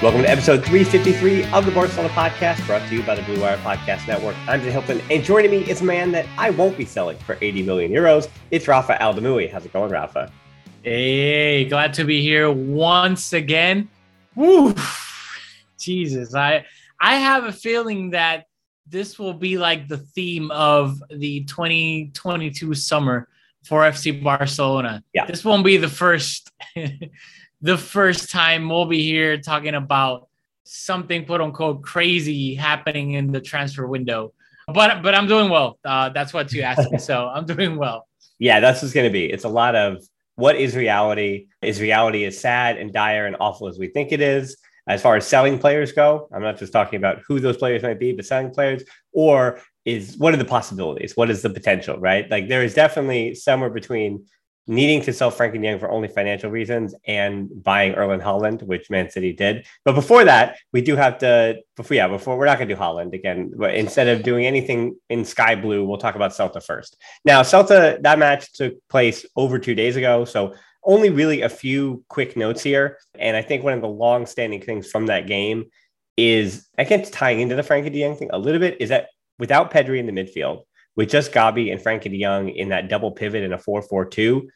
Welcome to episode 353 of the Barcelona Podcast, brought to you by the Blue Wire Podcast Network. I'm Jay Hilton, and joining me is a man that I won't be selling for 80 million euros. It's Rafa Aldamuy. How's it going, Rafa? Hey, glad to be here once again. Woo! Jesus, I I have a feeling that this will be like the theme of the 2022 summer for FC Barcelona. Yeah. This won't be the first the first time we'll be here talking about something quote unquote crazy happening in the transfer window. But but I'm doing well. Uh, that's what you asked me, so I'm doing well. Yeah, that's what's going to be. It's a lot of what is reality? Is reality as sad and dire and awful as we think it is? As far as selling players go, I'm not just talking about who those players might be, but selling players, or is what are the possibilities? What is the potential? Right? Like there is definitely somewhere between needing to sell Frenkie de Jong for only financial reasons and buying Erling Haaland, which Man City did. But before that, we do have to, before, yeah, before we're not going to do Haaland again, but instead of doing anything in sky blue, we'll talk about Celta first. Now, Celta, that match took place over two days ago. So only really a few quick notes here. And I think one of the long standing things from that game is, I guess, tying into the Frenkie de Jong thing a little bit, is that without Pedri in the midfield, with just Gavi and Frenkie de Jong in that double pivot in a 4 4 2,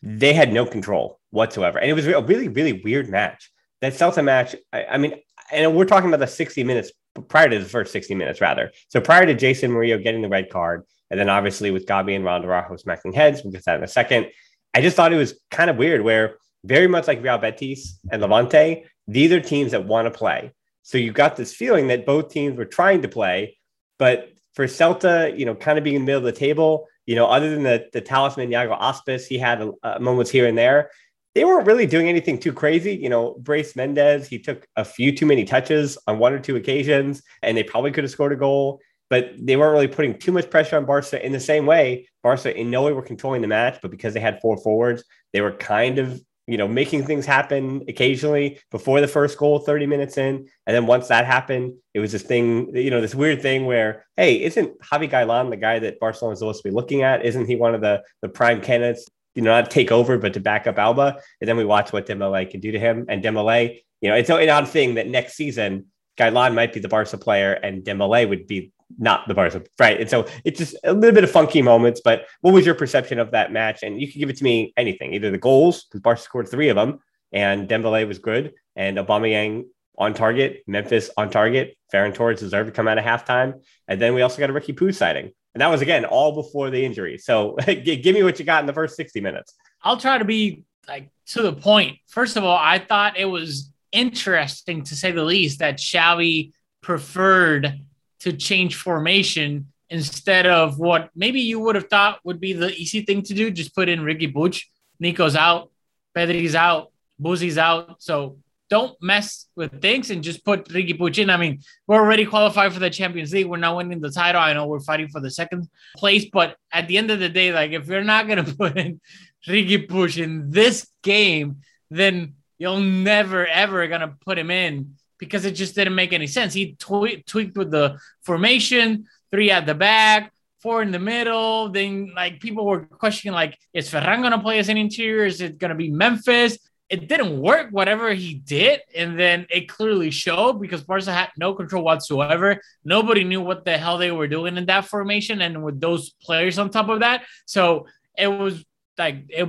they had no control whatsoever. And it was a really, really weird match. That Celta match, I, I mean, and we're talking about the 60 minutes prior to the first 60 minutes, rather. So prior to Jeison Murillo getting the red card, and then obviously with Gavi and Ronald Araujo smacking heads, we'll get that in a second. I just thought it was kind of weird where very much like Real Betis and Levante, these are teams that want to play. So you got this feeling that both teams were trying to play, but for Celta, you know, kind of being in the middle of the table, you know, other than the, the talisman Iago Aspas, he had moments here and there. They weren't really doing anything too crazy. You know, Brais Méndez, he took a few too many touches on one or two occasions, and they probably could have scored a goal, but they weren't really putting too much pressure on Barca in the same way. Barca in no way were controlling the match, but because they had four forwards, they were kind of you know, making things happen occasionally before the first goal, 30 minutes in. And then once that happened, it was this thing, you know, this weird thing where, hey, isn't Javi Galán the guy that Barcelona is supposed to be looking at? Isn't he one of the, the prime candidates, you know, not take over, but to back up Alba? And then we watch what Dembele can do to him. And Dembele, you know, it's an odd thing that next season, Galán might be the Barca player and Dembele would be not the Barca, right? And so it's just a little bit of funky moments. But what was your perception of that match? And you can give it to me anything, either the goals because Barca scored three of them, and Dembele was good, and Aubameyang on target, Memphis on target. Ferran Torres deserved to come out of halftime, and then we also got a Riqui Puig sighting, and that was again all before the injury. So give me what you got in the first sixty minutes. I'll try to be like to the point. First of all, I thought it was interesting to say the least that Xavi preferred to change formation instead of what maybe you would have thought would be the easy thing to do. Just put in Riqui Puig. Nico's out, Pedri's out, Busi's out. So don't mess with things and just put Riqui Puig in. I mean, we're already qualified for the Champions League. We're not winning the title. I know we're fighting for the second place, but at the end of the day, like if you're not gonna put in Riqui Puig in this game, then you're never ever gonna put him in because it just didn't make any sense. He tweaked, tweaked with the formation, three at the back, four in the middle. Then like people were questioning like, is Ferran gonna play as an interior? Is it gonna be Memphis? It didn't work, whatever he did, and then it clearly showed because Barca had no control whatsoever. Nobody knew what the hell they were doing in that formation, and with those players on top of that, so it was like it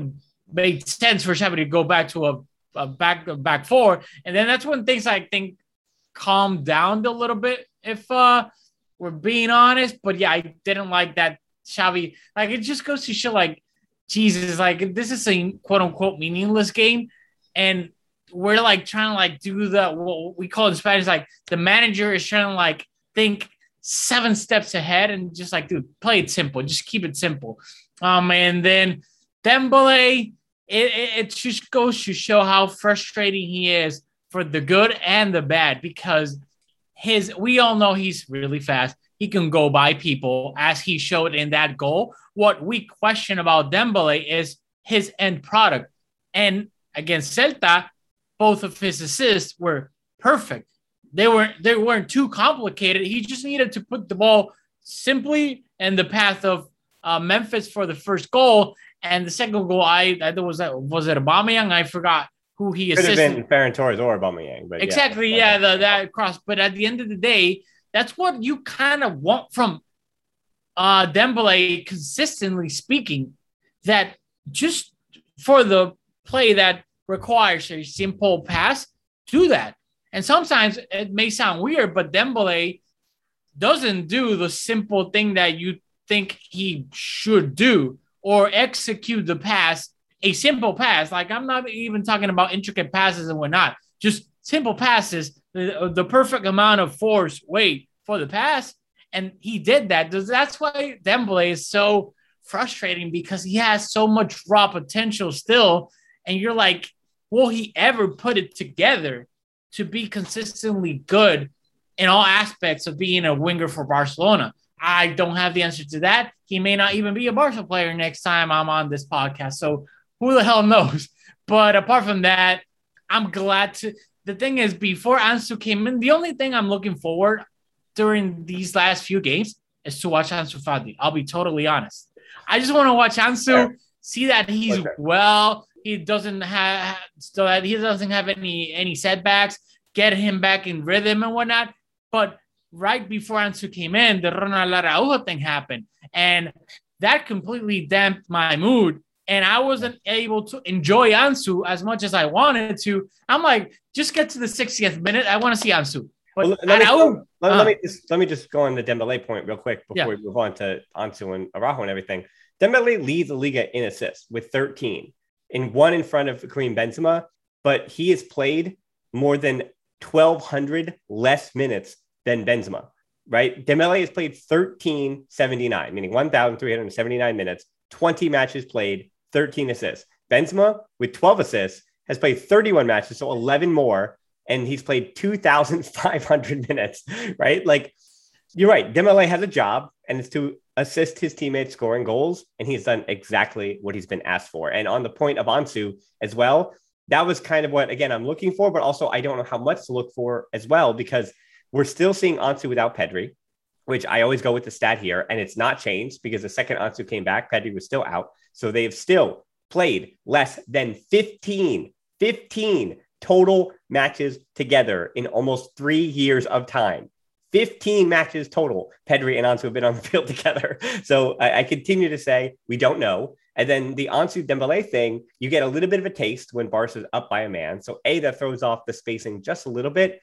made sense for Xavi to go back to a, a back a back four, and then that's when things I think calmed down a little bit. If uh we're being honest, but yeah, I didn't like that Xavi. Like it just goes to show, like Jesus, like this is a quote unquote meaningless game, and we're like trying to like do the what we call in Spanish like the manager is trying to like think seven steps ahead and just like dude play it simple, just keep it simple. Um, and then Dembele, it, it, it just goes to show how frustrating he is for the good and the bad because his we all know he's really fast. He can go by people as he showed in that goal. What we question about Dembele is his end product. And against Celta, both of his assists were perfect. They weren't they weren't too complicated. He just needed to put the ball simply in the path of uh, Memphis for the first goal, and the second goal, I I thought was that was it Aubameyang? I forgot who he Could assisted. have been Ferran Torres or Aubameyang, but exactly, yeah, yeah the, that cross. But at the end of the day, that's what you kind of want from uh Dembele, consistently speaking. That just for the play that requires a simple pass, do that. And sometimes it may sound weird, but Dembele doesn't do the simple thing that you think he should do or execute the pass, a simple pass. Like I'm not even talking about intricate passes and whatnot, just simple passes, the, the perfect amount of force, weight for the pass. And he did that. That's why Dembele is so frustrating because he has so much raw potential still. And you're like, will he ever put it together to be consistently good in all aspects of being a winger for Barcelona? I don't have the answer to that. He may not even be a Barca player next time I'm on this podcast. So who the hell knows? But apart from that, I'm glad to. The thing is, before Ansu came in, the only thing I'm looking forward during these last few games is to watch Ansu Fati. I'll be totally honest. I just want to watch Ansu, see that he's okay. well. He doesn't have so that he doesn't have any any setbacks. Get him back in rhythm and whatnot. But right before Ansu came in, the Ronald Araujo thing happened. And that completely damped my mood. And I wasn't able to enjoy Ansu as much as I wanted to. I'm like, just get to the 60th minute. I want to see Ansu. But well, let, me, let, uh, let, me just let me just go on the Dembele point real quick before yeah. we move on to Ansu and Araujo and everything. Dembele leads the Liga in assists with 13, in one in front of Karim Benzema, but he has played more than 1,200 less minutes than Benzema, right? Dembele has played 1379, meaning 1,379 minutes, 20 matches played, 13 assists. Benzema, with 12 assists, has played 31 matches, so 11 more, and he's played 2,500 minutes, right? Like, you're right. Dembele has a job, and it's to assist his teammates scoring goals, and he's done exactly what he's been asked for. And on the point of Ansu as well, that was kind of what, again, I'm looking for, but also I don't know how much to look for as well, because we're still seeing Ansu without Pedri, which I always go with the stat here, and it's not changed because the second Ansu came back, Pedri was still out. So they've still played less than 15, 15 total matches together in almost three years of time. 15 matches total. Pedri and Ansu have been on the field together. So I, I continue to say we don't know. And then the Ansu Dembele thing, you get a little bit of a taste when Barca's up by a man. So A, that throws off the spacing just a little bit.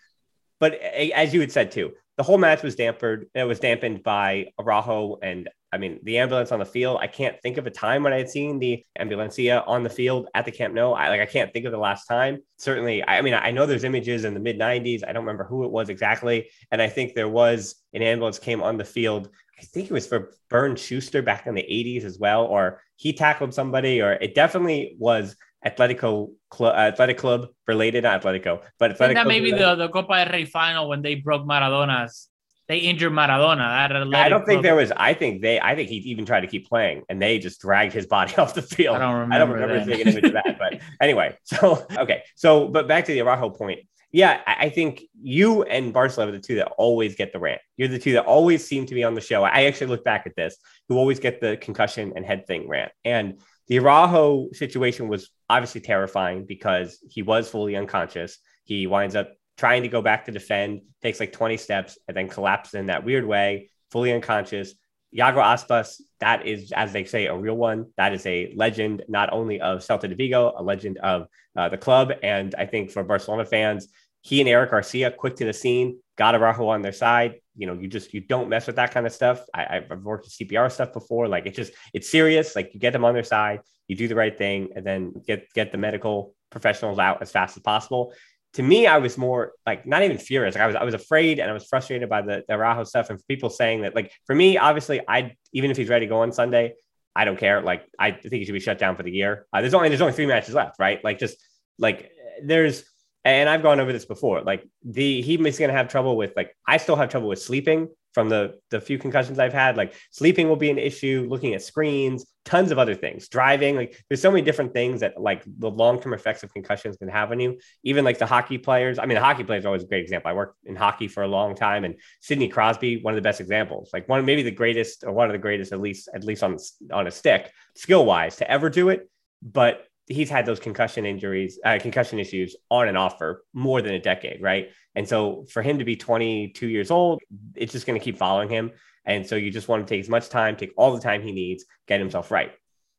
But as you had said too, the whole match was dampened. It was dampened by Araujo and I mean the ambulance on the field. I can't think of a time when I had seen the ambulancia on the field at the Camp Nou. I like I can't think of the last time. Certainly, I mean I know there's images in the mid '90s. I don't remember who it was exactly, and I think there was an ambulance came on the field. I think it was for Bernd Schuster back in the 80s as well, or he tackled somebody, or it definitely was Atletico Club, uh, Athletic Club related, not Atletico, but Athletic that maybe the, the Copa del Rey final when they broke Maradona's, they injured Maradona. I don't think there was. I think they. I think he even tried to keep playing, and they just dragged his body off the field. I don't remember. I don't remember seeing an image of that. But anyway, so okay, so but back to the Araujo point. Yeah, I think you and Barcelona are the two that always get the rant. You're the two that always seem to be on the show. I actually look back at this, who always get the concussion and head thing rant. And the Araujo situation was obviously terrifying because he was fully unconscious. He winds up trying to go back to defend, takes like 20 steps, and then collapses in that weird way, fully unconscious. Iago Aspas, that is, as they say, a real one. That is a legend, not only of Celta de Vigo, a legend of uh, the club. And I think for Barcelona fans, he and Eric Garcia, quick to the scene, got Araujo on their side. You know, you just you don't mess with that kind of stuff. I, have worked with CPR stuff before. Like it's just it's serious. Like you get them on their side, you do the right thing, and then get get the medical professionals out as fast as possible. To me, I was more like not even furious. Like I was I was afraid and I was frustrated by the, the Araujo stuff and people saying that like for me, obviously, I even if he's ready to go on Sunday, I don't care. Like I think he should be shut down for the year. Uh, there's only there's only three matches left, right? Like just like there's and I've gone over this before. Like the he's going to have trouble with like I still have trouble with sleeping from the the few concussions I've had. Like sleeping will be an issue. Looking at screens, tons of other things. Driving, like there's so many different things that like the long term effects of concussions can have on you. Even like the hockey players. I mean, the hockey players are always a great example. I worked in hockey for a long time, and Sidney Crosby, one of the best examples. Like one of maybe the greatest or one of the greatest at least at least on on a stick skill wise to ever do it. But he's had those concussion injuries, uh, concussion issues on and off for more than a decade, right? And so for him to be 22 years old, it's just going to keep following him. And so you just want to take as much time, take all the time he needs, get himself right.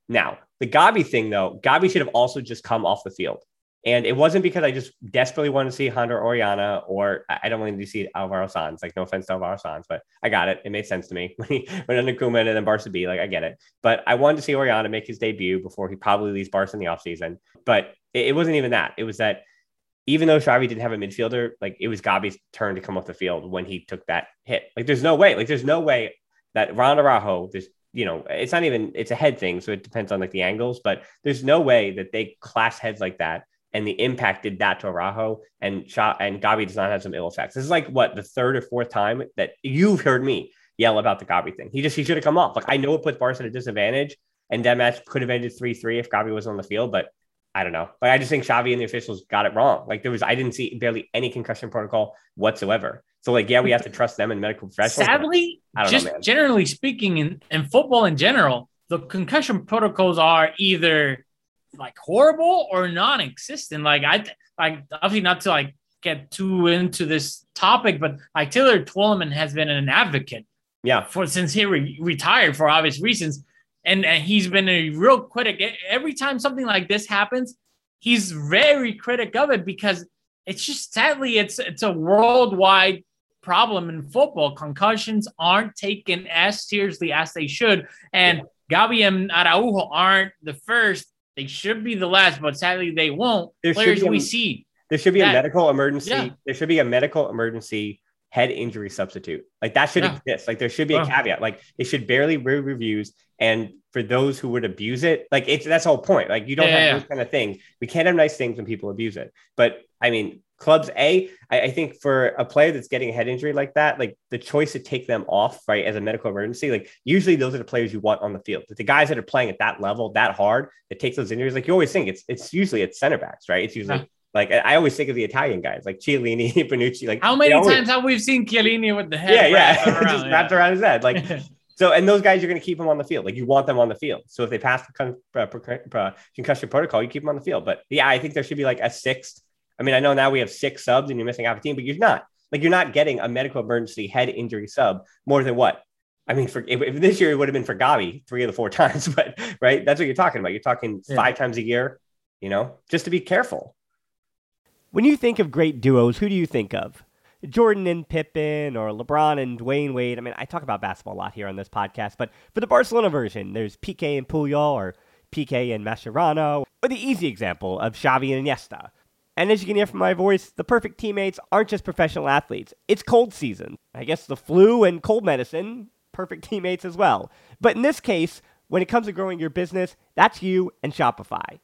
Now, the Gavi thing, though, Gavi should have also just come off the field. And it wasn't because I just desperately wanted to see Jandro Orellana or I don't want to see Alvaro Sanz. Like, no offense to Alvaro Sanz, but I got it. It made sense to me when he went under Koeman and then Barca B. Like, I get it. But I wanted to see Orellana make his debut before he probably leaves Barca in the offseason. But it, it wasn't even that. It was that even though Xavi didn't have a midfielder, like it was Gavi's turn to come off the field when he took that hit. Like, there's no way. Like, there's no way that Ron Araujo, there's you know, it's not even it's a head thing, so it depends on like the angles, but there's no way that they clash heads like that and the impact did that to Araujo and shot and Gavi does not have some ill effects. This is like what the third or fourth time that you've heard me yell about the Gavi thing. He just he should have come off. Like I know it puts Barca at a disadvantage, and that match could have ended three three if Gavi was on the field, but I don't know. Like I just think Xavi and the officials got it wrong. Like there was I didn't see barely any concussion protocol whatsoever. So like yeah, we have to trust them and medical professionals. Sadly, just know, generally speaking, in, in football in general, the concussion protocols are either like horrible or non-existent. Like I like obviously not to like get too into this topic, but like Taylor Twellman has been an advocate. Yeah. For since he re- retired for obvious reasons. And, and he's been a real critic. Every time something like this happens, he's very critic of it because it's just sadly it's it's a worldwide problem in football. Concussions aren't taken as seriously as they should. And Gavi and Araujo aren't the first they should be the last, but sadly they won't. There Players we see. There should be that, a medical emergency. Yeah. There should be a medical emergency head injury substitute. Like that should yeah. exist. Like there should be a caveat. Like it should barely be reviews. And for those who would abuse it, like it's that's the whole point. Like you don't yeah, have those kind of things. We can't have nice things when people abuse it. But I mean, clubs A, I, I think for a player that's getting a head injury like that, like the choice to take them off, right, as a medical emergency, like usually those are the players you want on the field. the guys that are playing at that level, that hard, that takes those injuries, like you always think it's it's usually it's center backs, right? It's usually. Like I always think of the Italian guys, like Chiellini, Bonucci. Like how many always, times have we seen Chiellini with the head? Yeah, yeah, around, just yeah. wrapped around his head. Like so, and those guys you're going to keep them on the field. Like you want them on the field. So if they pass the con- uh, uh, concussion protocol, you keep them on the field. But yeah, I think there should be like a sixth I mean, I know now we have six subs and you're missing half a team, but you're not. Like you're not getting a medical emergency head injury sub more than what? I mean, for if, if this year it would have been for Gavi three of the four times, but right, that's what you're talking about. You're talking yeah. five times a year, you know, just to be careful. When you think of great duos, who do you think of? Jordan and Pippen or LeBron and Dwyane Wade. I mean, I talk about basketball a lot here on this podcast, but for the Barcelona version, there's Piqué and Puyol or Piqué and Mascherano, or the easy example of Xavi and Iniesta. And as you can hear from my voice, the perfect teammates aren't just professional athletes. It's cold season. I guess the flu and cold medicine, perfect teammates as well. But in this case, when it comes to growing your business, that's you and Shopify.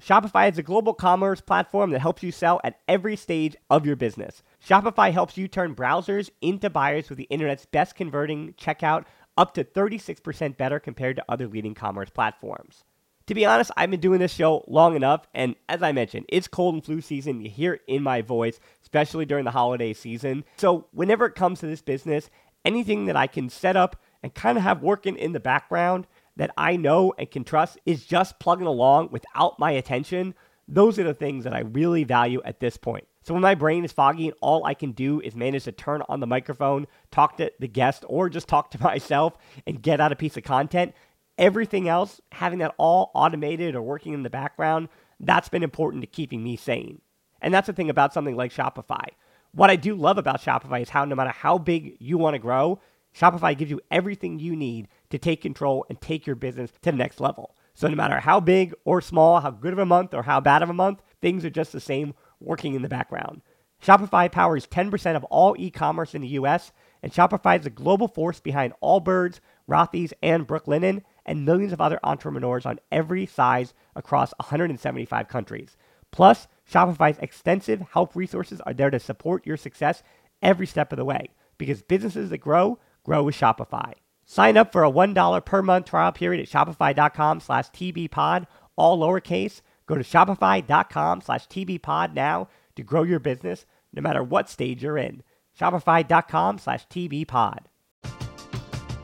Shopify is a global commerce platform that helps you sell at every stage of your business. Shopify helps you turn browsers into buyers with the internet's best converting checkout up to 36% better compared to other leading commerce platforms. To be honest, I've been doing this show long enough, and as I mentioned, it's cold and flu season. You hear it in my voice, especially during the holiday season. So, whenever it comes to this business, anything that I can set up and kind of have working in the background that I know and can trust is just plugging along without my attention, those are the things that I really value at this point. So when my brain is foggy and all I can do is manage to turn on the microphone, talk to the guest, or just talk to myself and get out a piece of content, everything else, having that all automated or working in the background, that's been important to keeping me sane. And that's the thing about something like Shopify. What I do love about Shopify is how no matter how big you want to grow, Shopify gives you everything you need to take control and take your business to the next level. So no matter how big or small, how good of a month or how bad of a month, things are just the same working in the background. Shopify powers 10% of all e-commerce in the US, and Shopify is the global force behind Allbirds, Rothy's, and Brooklinen, and millions of other entrepreneurs on every size across 175 countries. Plus, Shopify's extensive help resources are there to support your success every step of the way, because businesses that grow, grow with Shopify. Sign up for a $1 per month trial period at shopify.com slash tbpod, all lowercase. Go to shopify.com slash tbpod now to grow your business no matter what stage you're in. Shopify.com slash tbpod.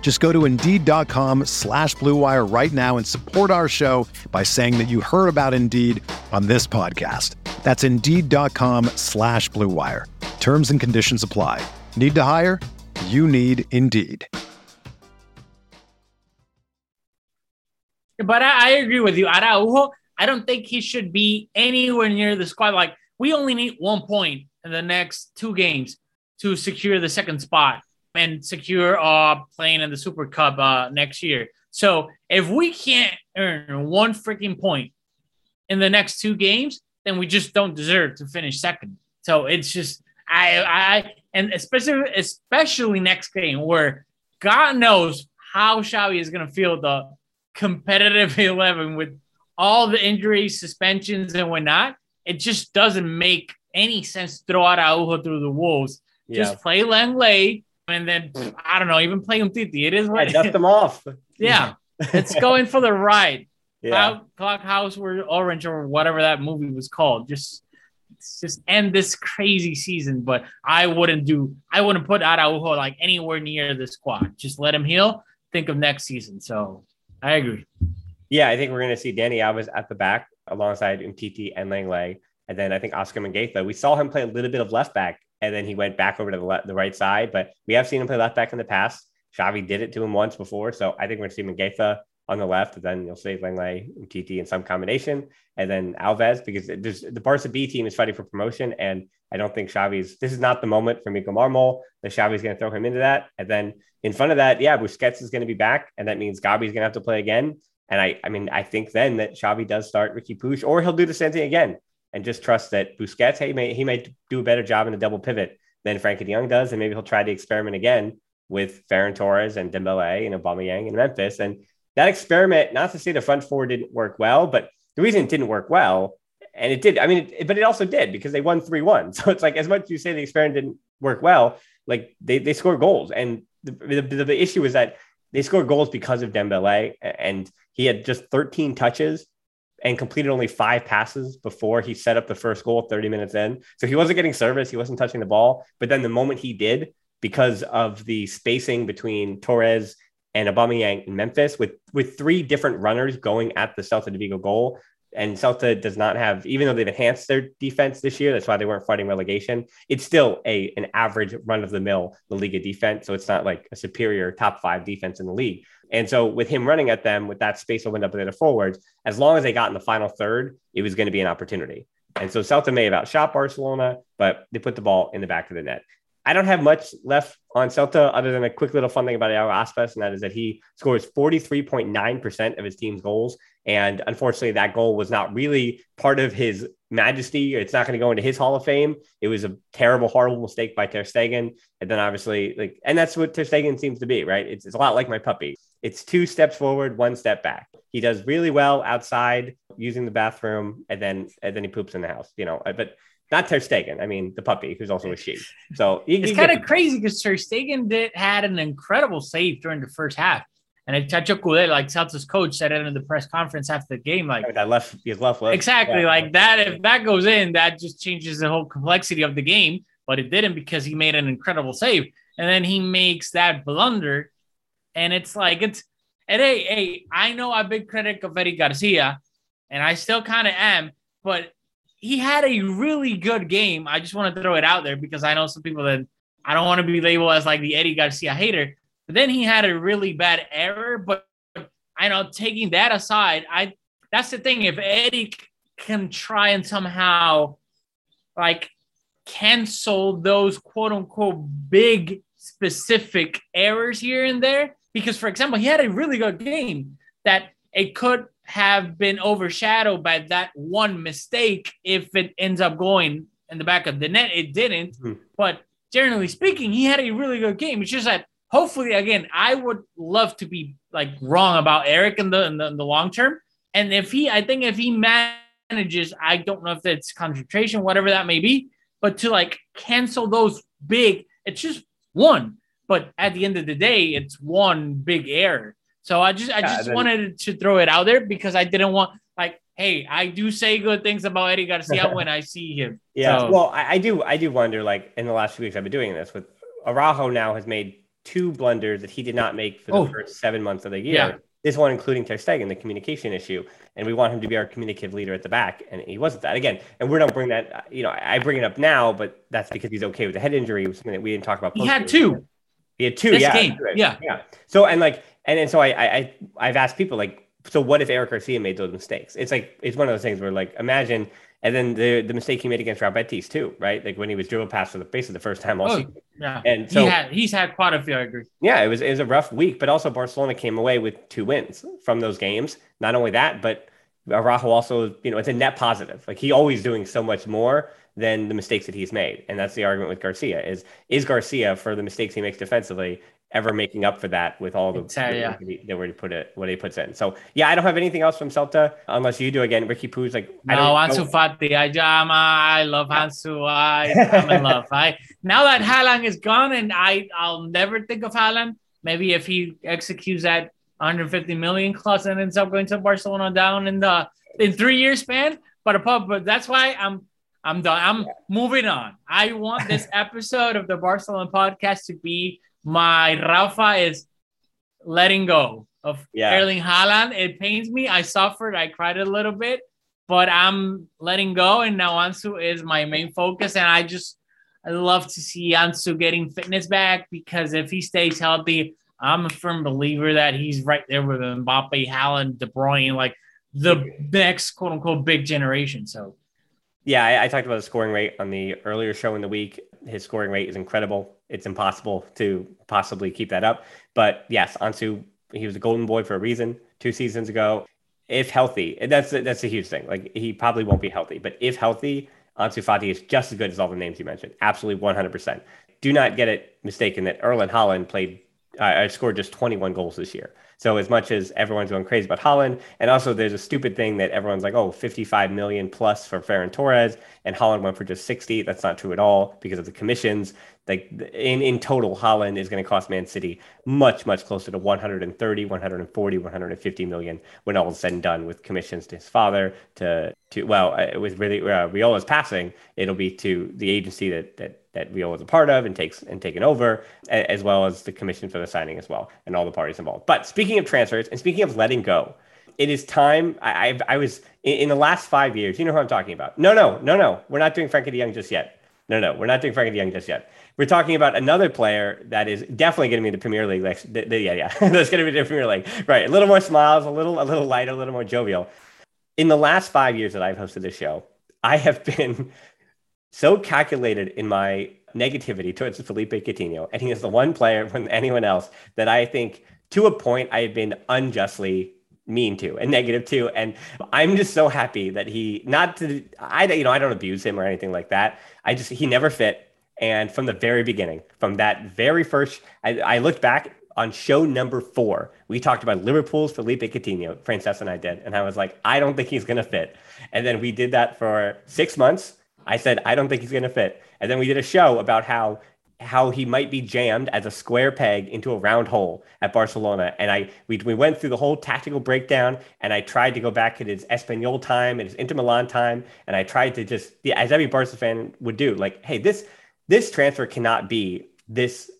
Just go to Indeed.com slash BlueWire right now and support our show by saying that you heard about Indeed on this podcast. That's Indeed.com slash BlueWire. Terms and conditions apply. Need to hire? You need Indeed. But I, I agree with you. Araujo, I don't think he should be anywhere near the squad. Like, we only need one point in the next two games to secure the second spot and secure uh playing in the Super Cup uh next year. So if we can't earn one freaking point in the next two games, then we just don't deserve to finish second. So it's just I I and especially especially next game where God knows how Xavi is gonna feel the competitive 11 with all the injuries, suspensions, and whatnot, it just doesn't make any sense to throw out Araujo through the wolves. Yeah. Just play Lenglet and then I don't know, even play Umtiti. It is what yeah, dust them off. yeah, it's going for the ride. Yeah. Clock House or Orange or whatever that movie was called. Just just end this crazy season. But I wouldn't do I wouldn't put Araujo like anywhere near the squad. Just let him heal. Think of next season. So I agree. Yeah, I think we're going to see Dani Alves at the back alongside Umtiti and Lenglet. And then I think Oscar Mingueza, we saw him play a little bit of left back and then he went back over to the, le- the right side. But we have seen him play left back in the past. Xavi did it to him once before. So I think we're going to see Mingueza on the left. Then you'll see Lenglet, and TT in some combination, and then Alves because the Barca B team is fighting for promotion, and I don't think Xavi's. This is not the moment for Mika Mármol. The Xavi's going to throw him into that, and then in front of that, yeah, Busquets is going to be back, and that means Gavi's going to have to play again. And I, I mean, I think then that Xavi does start Riqui Puig, or he'll do the same thing again, and just trust that Busquets, hey, may, he may do a better job in the double pivot than Frenkie De Jong does, and maybe he'll try the experiment again with Ferran Torres and Dembele and Aubameyang in Memphis. And that experiment, not to say the front four didn't work well, but the reason it didn't work well, and it did, I mean, it, but it also did because they won 3 1. So it's like, as much as you say the experiment didn't work well, like they, they scored goals. And the, the, the issue is that they scored goals because of Dembele, and he had just 13 touches and completed only five passes before he set up the first goal 30 minutes in. So he wasn't getting service, he wasn't touching the ball. But then the moment he did, because of the spacing between Torres and Aubameyang in Memphis, with with three different runners going at the Celta de Vigo goal, and Celta does not have, even though they've enhanced their defense this year, that's why they weren't fighting relegation. It's still a an average run of the mill La Liga defense, so it's not like a superior top five defense in the league. And so with him running at them with that space opened up in the forwards, as long as they got in the final third, it was going to be an opportunity. And so Celta may have outshot Barcelona, but they put the ball in the back of the net. I don't have much left on Celta other than a quick little fun thing about Iago Aspas, and that is that he scores 43.9% of his team's goals. And unfortunately, that goal was not really part of his majesty. It's not going to go into his Hall of Fame. It was a terrible, horrible mistake by Ter Stegen. And then obviously, like, and that's what Ter Stegen seems to be, right? It's, it's a lot like my puppy. It's two steps forward, one step back. He does really well outside using the bathroom, and then and then he poops in the house, you know. Uh, but not Ter Stegen. I mean, the puppy, who's also a she. So it's kind of crazy because Ter Stegen did had an incredible save during the first half. And if Chacho Coudet, like Celta's coach, said it in the press conference after the game, like that left, his left leg. Exactly, yeah. like that. If that goes in, that just changes the whole complexity of the game. But it didn't because he made an incredible save, and then he makes that blunder, and it's like it's. And hey, hey, I know I'm a big critic of Eric Garcia, and I still kind of am, but he had a really good game. I just want to throw it out there because I know some people that I don't want to be labeled as like the Eric Garcia hater. But then he had a really bad error. But I know taking that aside, I that's the thing. If Eric can try and somehow like cancel those quote unquote big specific errors here and there, because for example, he had a really good game that it could have been overshadowed by that one mistake if it ends up going in the back of the net. It didn't. Mm-hmm. But generally speaking, he had a really good game. It's just that hopefully, again, I would love to be like wrong about Eric in the in the, in the long term. And if he, I think if he manages, I don't know if it's concentration, whatever that may be, but to like cancel those big, it's just one. But at the end of the day, it's one big error. So I just I yeah, just then, wanted to throw it out there because I didn't want like, hey, I do say good things about Eric Garcia when I see him. Yeah. So, well, I, I, do I do wonder like in the last few weeks I've been doing this with Araujo now has made two blunders that he did not make for the oh, first seven months of the year. Yeah. This one including Ter Stegen, the communication issue, and we want him to be our communicative leader at the back, and he wasn't that again. And we're not bring that, you know, I bring it up now, but that's because he's okay with the head injury, something that we didn't talk about. He had two. He had two. This yeah, game. Yeah. Yeah. So and like and, and so I, I I've asked people like, so what if Eric Garcia made those mistakes? It's like it's one of those things where like imagine and then the the mistake he made against Real Betis too, right? Like when he was dribbled past for the basically the first time all oh, season. Yeah, and so he had, he's had quite a few. I agree. Yeah, it was it was a rough week, but also Barcelona came away with two wins from those games. Not only that, but Araujo also, you know, it's a net positive. Like he always doing so much more than the mistakes that he's made, and that's the argument with Garcia. Is is Garcia for the mistakes he makes defensively ever making up for that with all the yeah. that were put it what he puts in. So yeah, I don't have anything else from Celta unless you do again. Riqui Puig like no Ansu Fati. I um, I love Ansu. I am in love. I now that Haaland is gone and I I'll never think of Haaland. Maybe if he executes that 150 million clause and ends up going to Barcelona down in the in three year span. But but that's why I'm I'm done. I'm moving on. I want this episode of the Barcelona podcast to be my Rafa is letting go of yeah. Erling Haaland. It pains me. I suffered. I cried a little bit, but I'm letting go. And now Ansu is my main focus. And I just, I love to see Ansu getting fitness back because if he stays healthy, I'm a firm believer that he's right there with Mbappe, Haaland, De Bruyne, like the next quote unquote big generation. So, yeah, I, I talked about the scoring rate on the earlier show in the week. His scoring rate is incredible. It's impossible to possibly keep that up. But yes, Ansu, he was a golden boy for a reason two seasons ago. If healthy, that's that's a huge thing. Like he probably won't be healthy, but if healthy, Ansu Fati is just as good as all the names you mentioned. Absolutely 100%. Do not get it mistaken that Erling Haaland played, uh, scored just 21 goals this year. So as much as everyone's going crazy about Haaland, and also there's a stupid thing that everyone's like, oh, 55 million plus for Ferran Torres, and Haaland went for just 60. That's not true at all because of the commissions. Like in, in total, Haaland is going to cost Man City much, much closer to 130, 140, 150 million when all is said and done with commissions to his father, to to well, uh, with really uh, Raiola's passing, it'll be to the agency that that that Viola was a part of and takes and taken over, as well as the commission for the signing as well, and all the parties involved. But speaking of transfers and speaking of letting go, it is time. I I, I was in, in, the last five years. You know who I'm talking about? No, no, no, no. We're not doing Frenkie De Jong just yet. No, no, we're not doing Frenkie De Jong just yet. We're talking about another player that is definitely going to be in the Premier League. Like, the, the, yeah, yeah, that's going to be the Premier League. Right, a little more smiles, a little, a little lighter, a little more jovial. In the last five years that I've hosted this show, I have been so calculated in my negativity towards Felipe Coutinho, and he is the one player from anyone else that I think, to a point, I have been unjustly mean to and negative to. And I'm just so happy that he not to I you know I don't abuse him or anything like that. I just he never fit. And from the very beginning, from that very first, I, I looked back on show number four. We talked about Liverpool's Felipe Coutinho, Frances and I did. And I was like, I don't think he's going to fit. And then we did that for six months. I said, I don't think he's going to fit. And then we did a show about how how he might be jammed as a square peg into a round hole at Barcelona. And I we, we went through the whole tactical breakdown and I tried to go back at his Espanyol time and his Inter Milan time. And I tried to just, as every Barca fan would do, like, hey, this this transfer cannot be this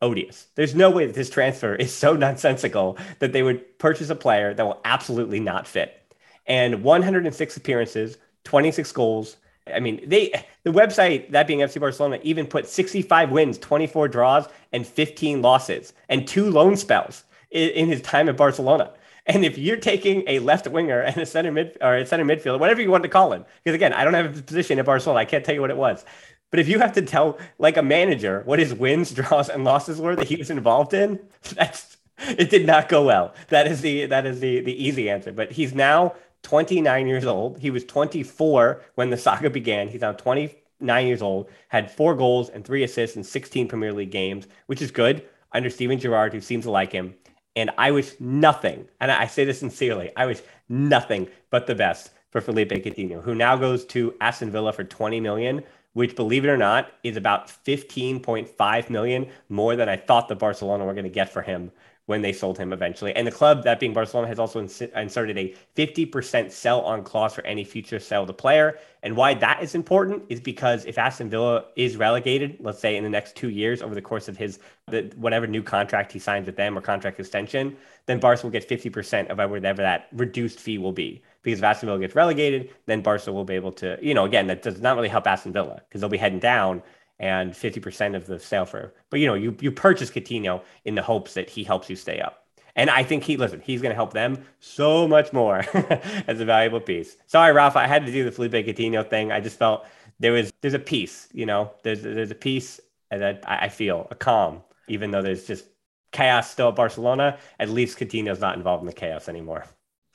odious. There's no way that this transfer is so nonsensical that they would purchase a player that will absolutely not fit. And 106 appearances, 26 goals. I mean, they the website that being FC Barcelona even put 65 wins, 24 draws, and 15 losses, and two loan spells in, in his time at Barcelona. And if you're taking a left winger and a center mid or a center midfielder, whatever you want to call him, because again, I don't have a position at Barcelona, I can't tell you what it was. But if you have to tell like a manager what his wins, draws, and losses were that he was involved in, that's it did not go well. That is the that is the the easy answer. But he's now 29 years old. He was 24 when the saga began. He's now 29 years old. Had four goals and three assists in 16 Premier League games, which is good under Steven Gerrard, who seems to like him. And I wish nothing, and I say this sincerely, I wish nothing but the best for Felipe Coutinho, who now goes to Aston Villa for 20 million which believe it or not is about 15.5 million more than I thought the Barcelona were going to get for him when they sold him eventually. And the club, that being Barcelona, has also ins- inserted a 50% sell on clause for any future sale the player. And why that is important is because if Aston Villa is relegated, let's say in the next two years over the course of his the, whatever new contract he signs with them or contract extension, then Barca will get 50% of whatever that reduced fee will be because if Aston Villa gets relegated, then Barca will be able to, you know, again, that does not really help Aston Villa because they'll be heading down and 50% of the sale for, but you know, you, you purchase Coutinho in the hopes that he helps you stay up. And I think he, listen, he's going to help them so much more as a valuable piece. Sorry, Ralph, I had to do the Felipe Coutinho thing. I just felt there was, there's a piece, you know, there's, there's a piece that I feel a calm, even though there's just chaos still at Barcelona. At least Coutinho's not involved in the chaos anymore.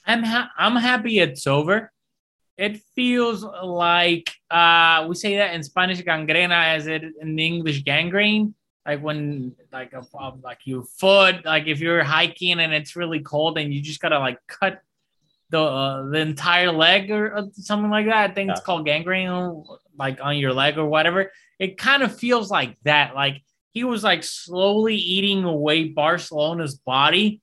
I'm ha- I'm happy it's over. It feels like uh, we say that in Spanish gangrena as it in English gangrene. Like when like a, like your foot, like if you're hiking and it's really cold and you just gotta like cut the uh, the entire leg or, or, something like that. I think yeah. it's called gangrene, like on your leg or whatever. It kind of feels like that. Like he was like slowly eating away Barcelona's body,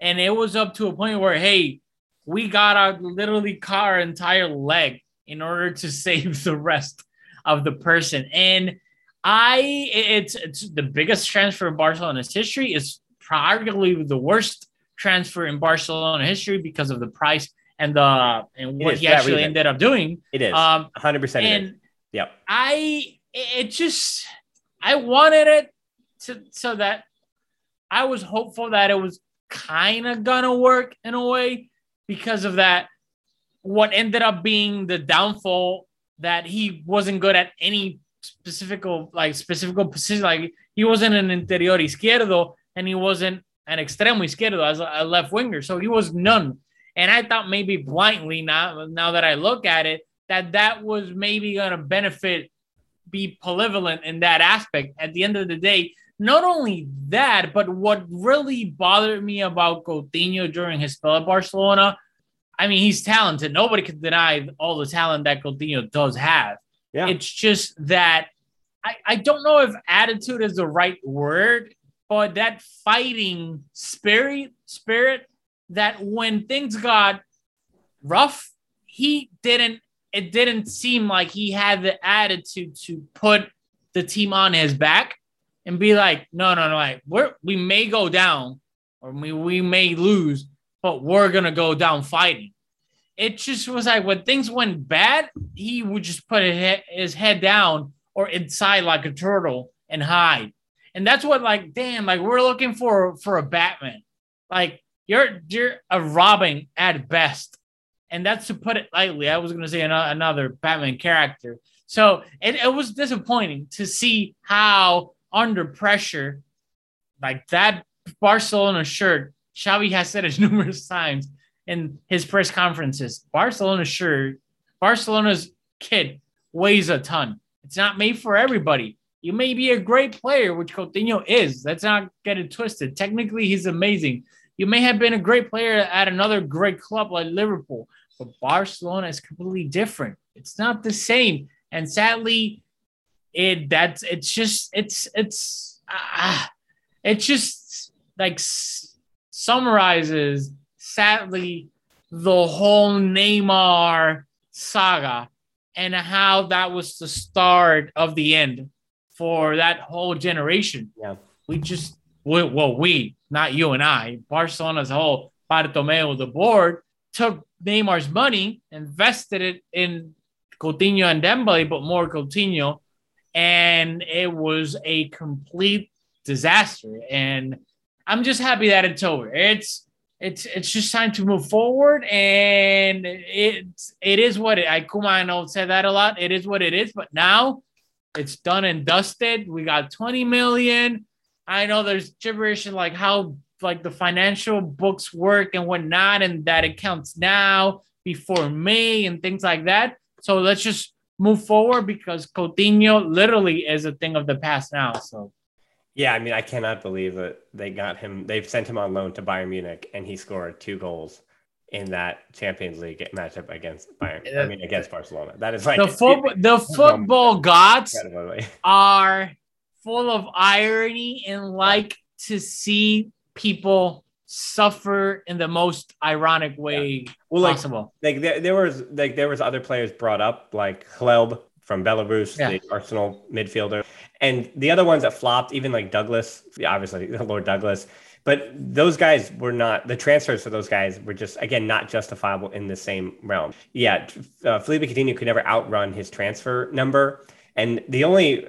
and it was up to a point where hey, we got to literally cut our entire leg in order to save the rest of the person. And I, it's it's the biggest transfer in Barcelona's history. Is probably the worst transfer in Barcelona history because of the price and the and what he actually ended up doing. It is um, 100. percent And yep, I it just I wanted it to so that I was hopeful that it was kind of gonna work in a way because of that. What ended up being the downfall that he wasn't good at any specific like specific position. Like he wasn't an interior izquierdo and he wasn't an extremo izquierdo as a left winger. So he was none. And I thought maybe blindly now, now that I look at it, that that was maybe going to benefit, be polyvalent in that aspect. At the end of the day, not only that, but what really bothered me about Coutinho during his spell at Barcelona, I mean, he's talented. Nobody can deny all the talent that Coutinho does have. Yeah. It's just that I, I don't know if attitude is the right word, but that fighting spirit spirit that when things got rough, he didn't it didn't seem like he had the attitude to put the team on his back and be like, no, no, no, like we're we may go down or we, we may lose, but we're gonna go down fighting. It just was like when things went bad, he would just put his head down or inside like a turtle and hide. And that's what like, damn, like we're looking for for a Batman. Like you're you're a Robin at best. And that's to put it lightly. I was gonna say another, another Batman character. So it, it was disappointing to see how under pressure, like that Barcelona shirt, Xavi has said it numerous times in his press conferences. Barcelona shirt, Barcelona's kid weighs a ton. It's not made for everybody. You may be a great player, which Coutinho is. Let's not get it twisted. Technically, he's amazing. You may have been a great player at another great club like Liverpool, but Barcelona is completely different. It's not the same. And sadly, it that's it's just it's it's ah, it just like s- summarizes sadly the whole Neymar saga and how that was the start of the end for that whole generation. Yeah. We just we, well we not you and I Barcelona's whole Bartomeu the board took Neymar's money invested it in Coutinho and Dembele but more Coutinho and it was a complete disaster. And I'm just happy that it's over. It's it's it's just time to move forward, and it's it is what it. I Koeman I know said that a lot. It is what it is, but now it's done and dusted. We got 20 million. I know there's gibberish and like how like the financial books work and whatnot, and that it counts now before May and things like that. So let's just move forward because Coutinho literally is a thing of the past now. So, yeah, I mean, I cannot believe that they got him. They've sent him on loan to Bayern Munich, and he scored two goals in that Champions League matchup against Bayern. I mean, against Barcelona. That is like the football. The football gods are full of irony and like to see people suffer in the most ironic way yeah. well, possible. Like, like there, there, was like there was other players brought up like Hleb from Belarus, yeah. the Arsenal midfielder, and the other ones that flopped, even like Douglas, obviously Lord Douglas. But those guys were not the transfers for those guys were just again not justifiable in the same realm. Yeah, uh, Felipe Coutinho could never outrun his transfer number, and the only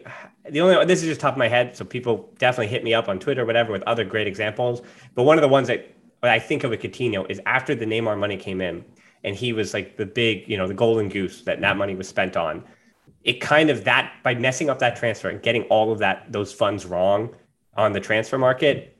the only this is just top of my head, so people definitely hit me up on Twitter, or whatever, with other great examples. But one of the ones that I think of with Coutinho is after the Neymar money came in, and he was like the big, you know, the golden goose that that money was spent on. It kind of that by messing up that transfer and getting all of that those funds wrong on the transfer market.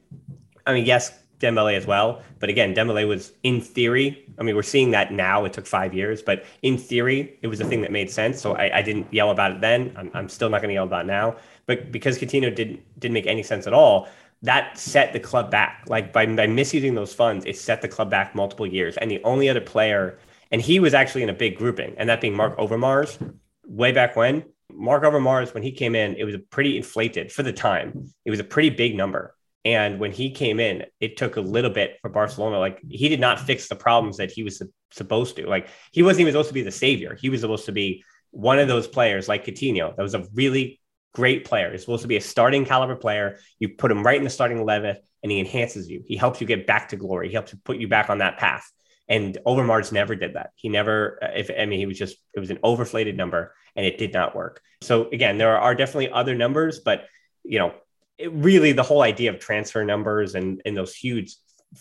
I mean, yes, Dembele as well. But again, Dembele was in theory. I mean, we're seeing that now. It took five years, but in theory, it was a thing that made sense. So I, I didn't yell about it then. I'm, I'm still not going to yell about it now. But because Coutinho didn't didn't make any sense at all, that set the club back. Like by, by misusing those funds, it set the club back multiple years. And the only other player, and he was actually in a big grouping, and that being Marc Overmars, way back when. Marc Overmars, when he came in, it was a pretty inflated for the time. It was a pretty big number. And when he came in, it took a little bit for Barcelona. Like he did not fix the problems that he was supposed to. Like he wasn't even supposed to be the savior. He was supposed to be one of those players like Coutinho. That was a really great player. He's supposed to be a starting caliber player. You put him right in the starting eleven, and he enhances you. He helps you get back to glory. He helps you put you back on that path. And Overmars never did that. He never, uh, if I mean, he was just it was an overflated number, and it did not work. So again, there are definitely other numbers, but you know, it really the whole idea of transfer numbers and, and those huge,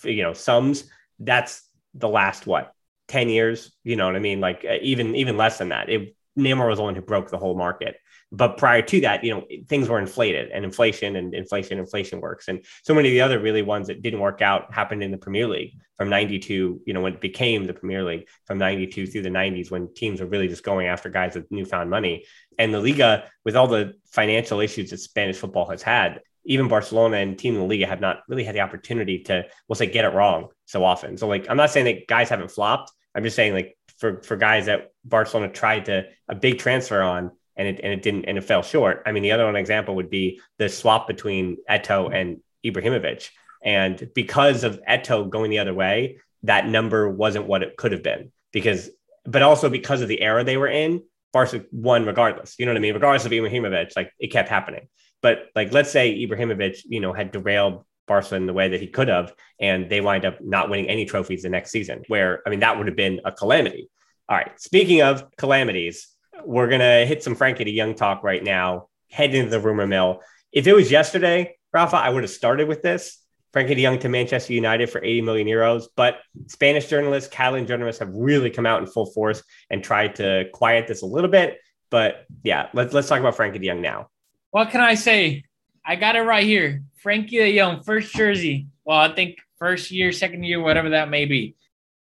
you know, sums, that's the last, what, 10 years? You know what I mean? Like uh, even, even less than that. It, Neymar was the one who broke the whole market. But prior to that, you know, things were inflated and inflation and inflation, inflation works. And so many of the other really ones that didn't work out happened in the Premier League from 92, you know, when it became the Premier League from 92 through the 90s when teams were really just going after guys with newfound money. And the Liga, with all the financial issues that Spanish football has had, even Barcelona and Team in the Liga have not really had the opportunity to, we'll say, get it wrong so often. So, like, I'm not saying that guys haven't flopped. I'm just saying, like, for for guys that Barcelona tried to a big transfer on and it and it didn't and it fell short. I mean, the other one example would be the swap between Eto'o and Ibrahimovic. And because of Eto'o going the other way, that number wasn't what it could have been. Because, but also because of the era they were in, Barca won regardless. You know what I mean? Regardless of Ibrahimovic, like it kept happening. But like, let's say Ibrahimovic, you know, had derailed Barca in the way that he could have, and they wind up not winning any trophies the next season. Where I mean, that would have been a calamity. All right. Speaking of calamities, we're gonna hit some Frenkie de Jong talk right now. Head into the rumor mill. If it was yesterday, Rafa, I would have started with this. Frenkie de Jong to Manchester United for 80 million euros. But Spanish journalists, Catalan journalists have really come out in full force and tried to quiet this a little bit. But yeah, let's let's talk about Frenkie de Jong now. What can I say? I got it right here. Frenkie Jong, first jersey. Well, I think first year, second year, whatever that may be.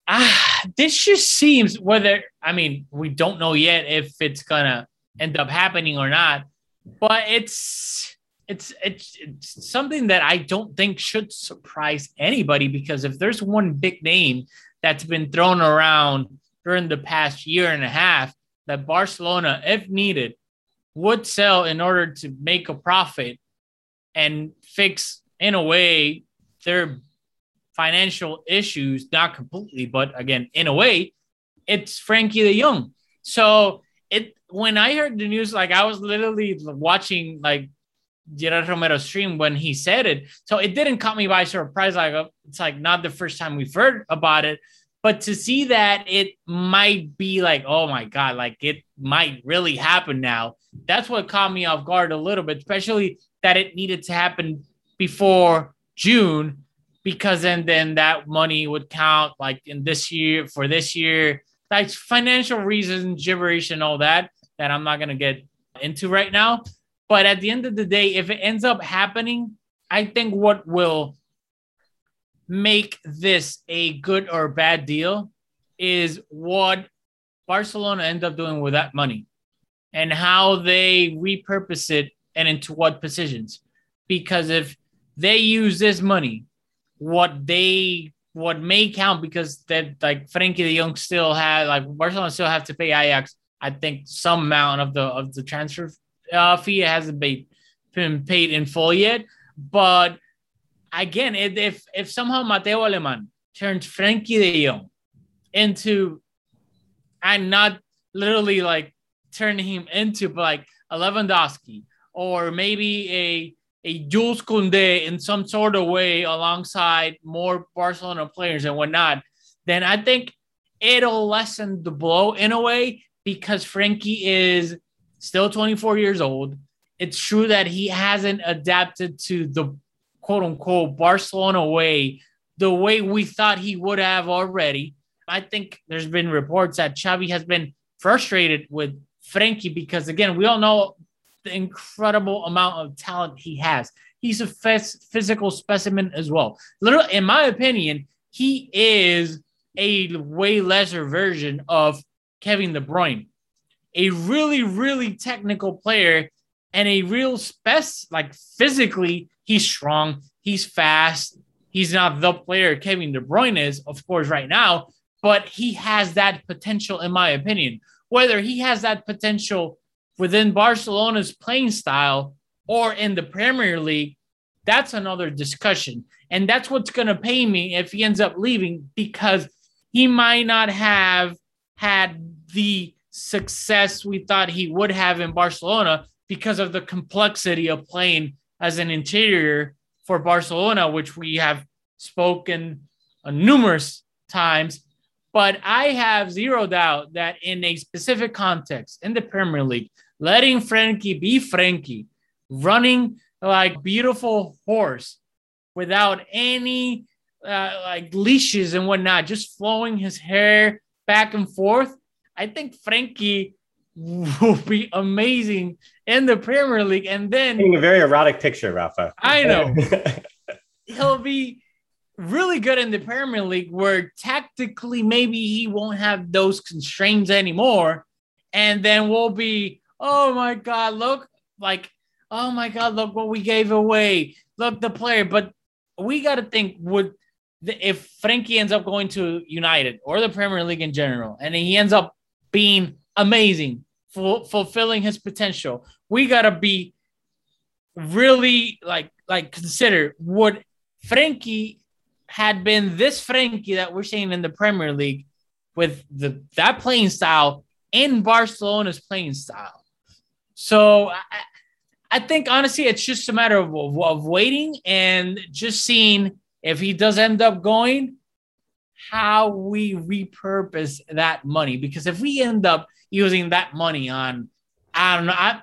Ah, this just seems whether I mean we don't know yet if it's gonna end up happening or not, but it's it's it's it's something that I don't think should surprise anybody because if there's one big name that's been thrown around during the past year and a half that Barcelona, if needed, would sell in order to make a profit and fix in a way their financial issues, not completely, but again, in a way, it's Frenkie de Jong. So it when I heard the news, like I was literally watching like Gerard Romero stream when he said it. So it didn't caught me by surprise. Like uh, it's like not the first time we've heard about it, but to see that it might be like, oh my God, like it might really happen now. That's what caught me off guard a little bit, especially that it needed to happen before June, because then then that money would count like in this year for this year. Like financial reasons, gibberish and all that that I'm not gonna get into right now. But at the end of the day, if it ends up happening, I think what will make this a good or bad deal is what Barcelona end up doing with that money and how they repurpose it and into what positions. Because if they use this money, what they what may count because that like Frenkie de Jong still had like Barcelona still have to pay Ajax, I think some amount of the of the transfer uh, fee hasn't been, been paid in full yet. But again, if if somehow Mateu Alemany turns Frenkie de Jong into and not literally like turning him into but like Lewandowski or maybe a a Jules Koundé in some sort of way alongside more Barcelona players and whatnot, then I think it'll lessen the blow in a way because Frenkie is still 24 years old. It's true that he hasn't adapted to the quote unquote Barcelona way the way we thought he would have already. I think there's been reports that Xavi has been frustrated with Frenkie because, again, we all know the incredible amount of talent he has. He's a physical specimen as well. Literally, in my opinion, he is a way lesser version of Kevin De Bruyne a really, really technical player and a real spec, like physically, he's strong, he's fast. He's not the player Kevin De Bruyne is, of course, right now, but he has that potential, in my opinion. Whether he has that potential within Barcelona's playing style or in the Premier League, that's another discussion. And that's what's going to pay me if he ends up leaving because he might not have had the success we thought he would have in Barcelona because of the complexity of playing as an interior for Barcelona, which we have spoken numerous times. But I have zero doubt that in a specific context in the Premier League, letting Frenkie be Frenkie, running like beautiful horse without any uh, like leashes and whatnot, just flowing his hair back and forth. I think Frenkie will be amazing in the Premier League. And then a very erotic picture, Rafa. I know. He'll be really good in the Premier League where tactically maybe he won't have those constraints anymore. And then we'll be, oh my God, look, like, oh my God, look what we gave away. Look, the player. But we got to think would if Frenkie ends up going to United or the Premier League in general, and he ends up being amazing, full, fulfilling his potential, we got to be really like like consider would Frenkie had been this Frenkie that we're seeing in the Premier League with the that playing style in Barcelona's playing style. So I, I think honestly, it's just a matter of, of, of waiting and just seeing if he does end up going, how we repurpose that money. Because if we end up using that money on, I don't know, I,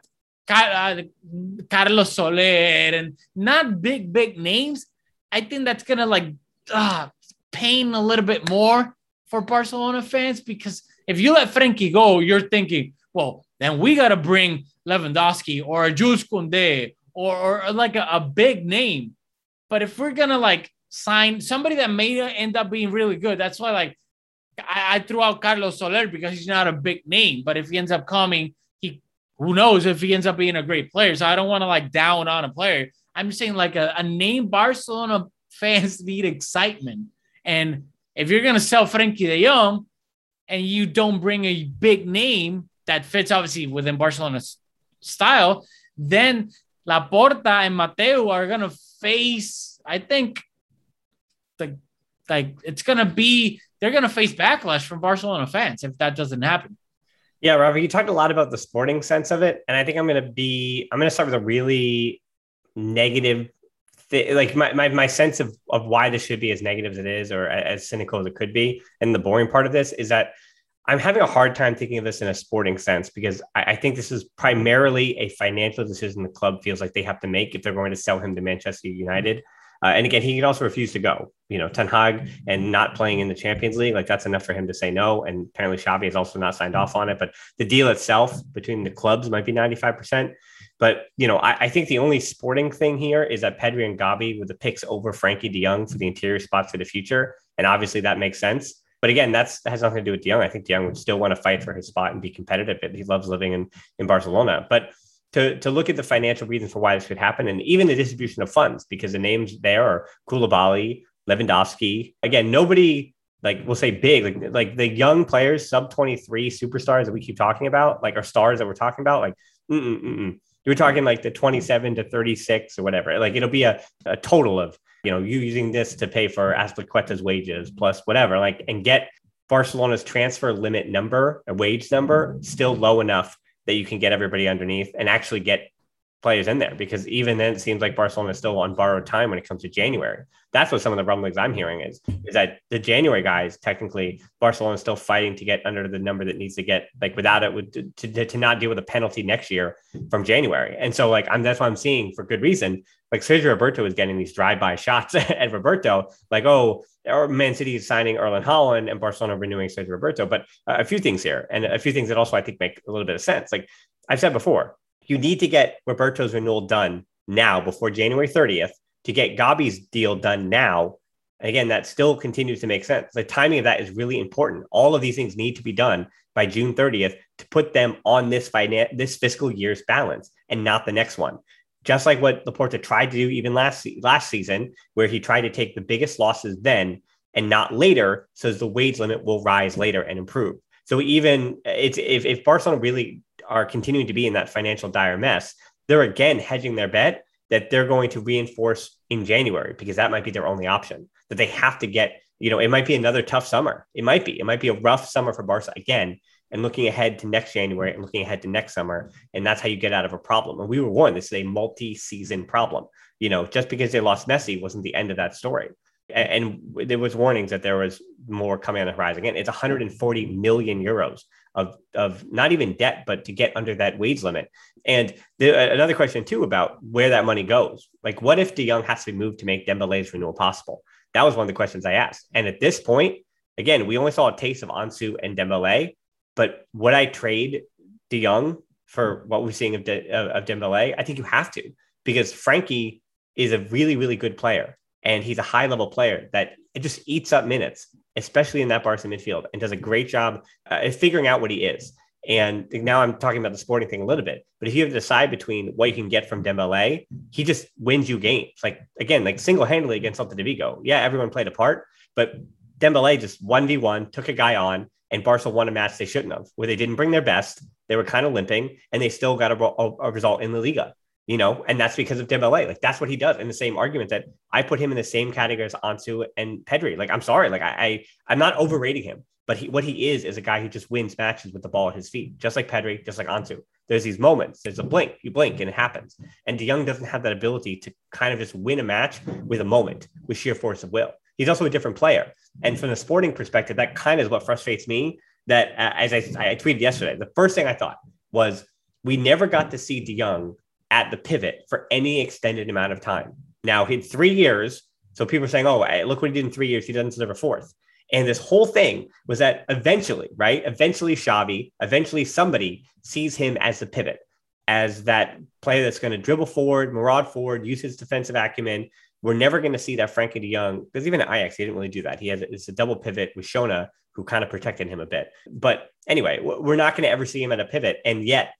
uh, Carlos Soler and not big, big names, I think that's gonna like uh, pain a little bit more for Barcelona fans because if you let Frenkie go, you're thinking, well, then we got to bring Lewandowski or a Jules or, or like a, a, big name. But if we're gonna like sign somebody that may end up being really good, that's why like I, I threw out Carlos Soler because he's not a big name. But if he ends up coming, he who knows if he ends up being a great player. So I don't want to like down on a player. I'm just saying like a, a name Barcelona fans need excitement. And if you're to sell Frenkie de Jong and you don't bring a big name that fits obviously within Barcelona's style, then Laporta and Mateu are to face, I think, the like it's to be they're to face backlash from Barcelona fans if that doesn't happen. Yeah, Robert, you talked a lot about the sporting sense of it, and I think I'm to be I'm to start with a really negative th- like my, my, my sense of, of why this should be as negative as it is or as cynical as it could be and the boring part of this is that i'm having a hard time thinking of this in a sporting sense because I, I think this is primarily a financial decision the club feels like they have to make if they're going to sell him to manchester united uh, and again, he can also refuse to go. You know, Ten Hag and not playing in the Champions League, like that's enough for him to say no. And apparently, Xavi has also not signed off on it. But the deal itself between the clubs might be ninety five percent. But you know, I, I, think the only sporting thing here is that Pedri and Gavi with the picks over Frenkie De Jong for the interior spots for the future, and obviously that makes sense. But again, that's that has nothing to do with De. I think De would still want to fight for his spot and be competitive. He loves living in in Barcelona, but. To, to look at the financial reasons for why this could happen and even the distribution of funds, because the names there are Koulibaly, Lewandowski. Again, nobody like we'll say big, like like the young players, sub 23 superstars that we keep talking about, like our stars that we're talking about, like mm-mm, mm-mm you're talking like the 27 to 36 or whatever. Like it'll be a, a total of, you know, you using this to pay for Azpilicueta's wages plus whatever, like, and get Barcelona's transfer limit number, a wage number, still low enough that you can get everybody underneath and actually get players in there because even then it seems like Barcelona is still on borrowed time when it comes to January. That's what some of the rumblings I'm hearing is is that the January guys technically Barcelona is still fighting to get under the number that needs to get like without it would to, to, not deal with a penalty next year from January. And so like I'm that's what I'm seeing for good reason. Like Sergio Roberto is getting these drive-by shots at Roberto, like, oh, or Man City is signing Erling Haaland and Barcelona renewing Sergio Roberto. But a few things here and a few things that also I think make a little bit of sense. Like I've said before, you need to get Roberto's renewal done now before January 30th to get Gavi's deal done now. again, that still continues to make sense. The timing of that is really important. All of these things need to be done by June 30th to put them on this finan- this fiscal year's balance and not the next one. Just like what Laporta tried to do even last last season, where he tried to take the biggest losses then and not later, so the wage limit will rise later and improve. So even it's if, if Barcelona really are continuing to be in that financial dire mess, they're again hedging their bet that they're going to reinforce in January because that might be their only option. That they have to get, you know, it might be another tough summer. It might be. It might be a rough summer for Barca again. And looking ahead to next January and looking ahead to next summer. And that's how you get out of a problem. And we were warned this is a multi season problem. You know, just because they lost Messi wasn't the end of that story. And, and there was warnings that there was more coming on the horizon. Again, it's 140 million euros of of not even debt, but to get under that wage limit. And the, uh, another question too about where that money goes. Like, what if De Jong has to be moved to make Dembele's renewal possible? That was one of the questions I asked. And at this point, again, we only saw a taste of Ansu and Dembele, but would I trade De Jong for what we're seeing of, De, of, of Dembele? I think you have to because Frenkie is a really, really good player. And he's a high level player that it just eats up minutes, especially in that Barca midfield, and does a great job uh, figuring out what he is. And now I'm talking about the sporting thing a little bit, but if you have to decide between what you can get from Dembele, he just wins you games. Like again, like single handedly against Celta de Vigo. Yeah, everyone played a part, but Dembele just one v one took a guy on, and Barca won a match they shouldn't have, where they didn't bring their best. They were kind of limping, and they still got a, a, a result in the Liga you know, and that's because of Dembele. Like that's what he does. In the same argument that I put him in the same category as Ansu and Pedri. Like I'm sorry, like I, I am not overrating him, but he what he is is a guy who just wins matches with the ball at his feet, just like Pedri, just like Ansu. There's these moments. There's a blink. You blink and it happens. And De Jong doesn't have that ability to kind of just win a match with a moment with sheer force of will. He's also a different player. And from the sporting perspective, that kind of is what frustrates me. That uh, as I, I tweeted yesterday, the first thing I thought was we never got to see De Jong at the pivot for any extended amount of time. Now, in three years, so people are saying, oh, look what he did in three years. He doesn't deserve a fourth. And this whole thing was that eventually, right? Eventually, Xavi, eventually somebody sees him as the pivot, as that player that's going to dribble forward, maraud forward, use his defensive acumen. We're never going to see that Frenkie de Jong, because even at Ajax, he didn't really do that. He has it's a double pivot with Schöne, who kind of protected him a bit. But anyway, we're not going to ever see him at a pivot. And yet,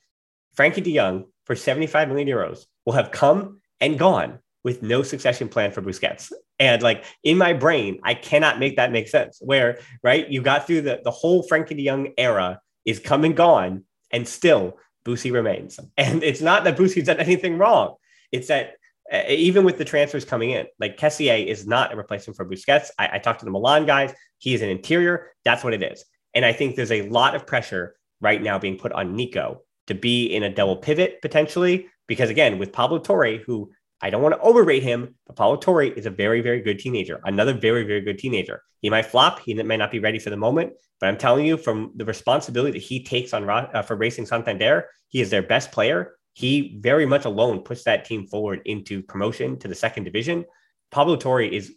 Frenkie de Jong for 75 million euros will have come and gone with no succession plan for Busquets. And like in my brain, I cannot make that make sense. Where, right, you got through the, the whole Frenkie de Jong era is come and gone, and still Busi remains. And it's not that Busi's done anything wrong. It's that uh, even with the transfers coming in, like Kessié is not a replacement for Busquets. I, I talked to the Milan guys. He is an interior. That's what it is. And I think there's a lot of pressure right now being put on Nico to be in a double pivot potentially. Because again, with Pablo Torre, who I don't want to overrate him, but Pablo Torre is a very, very good teenager, another very, very good teenager. He might flop. He may not be ready for the moment, but I'm telling you, from the responsibility that he takes on uh, for Racing Santander, he is their best player. He very much alone puts that team forward into promotion to the second division. Pablo Torre is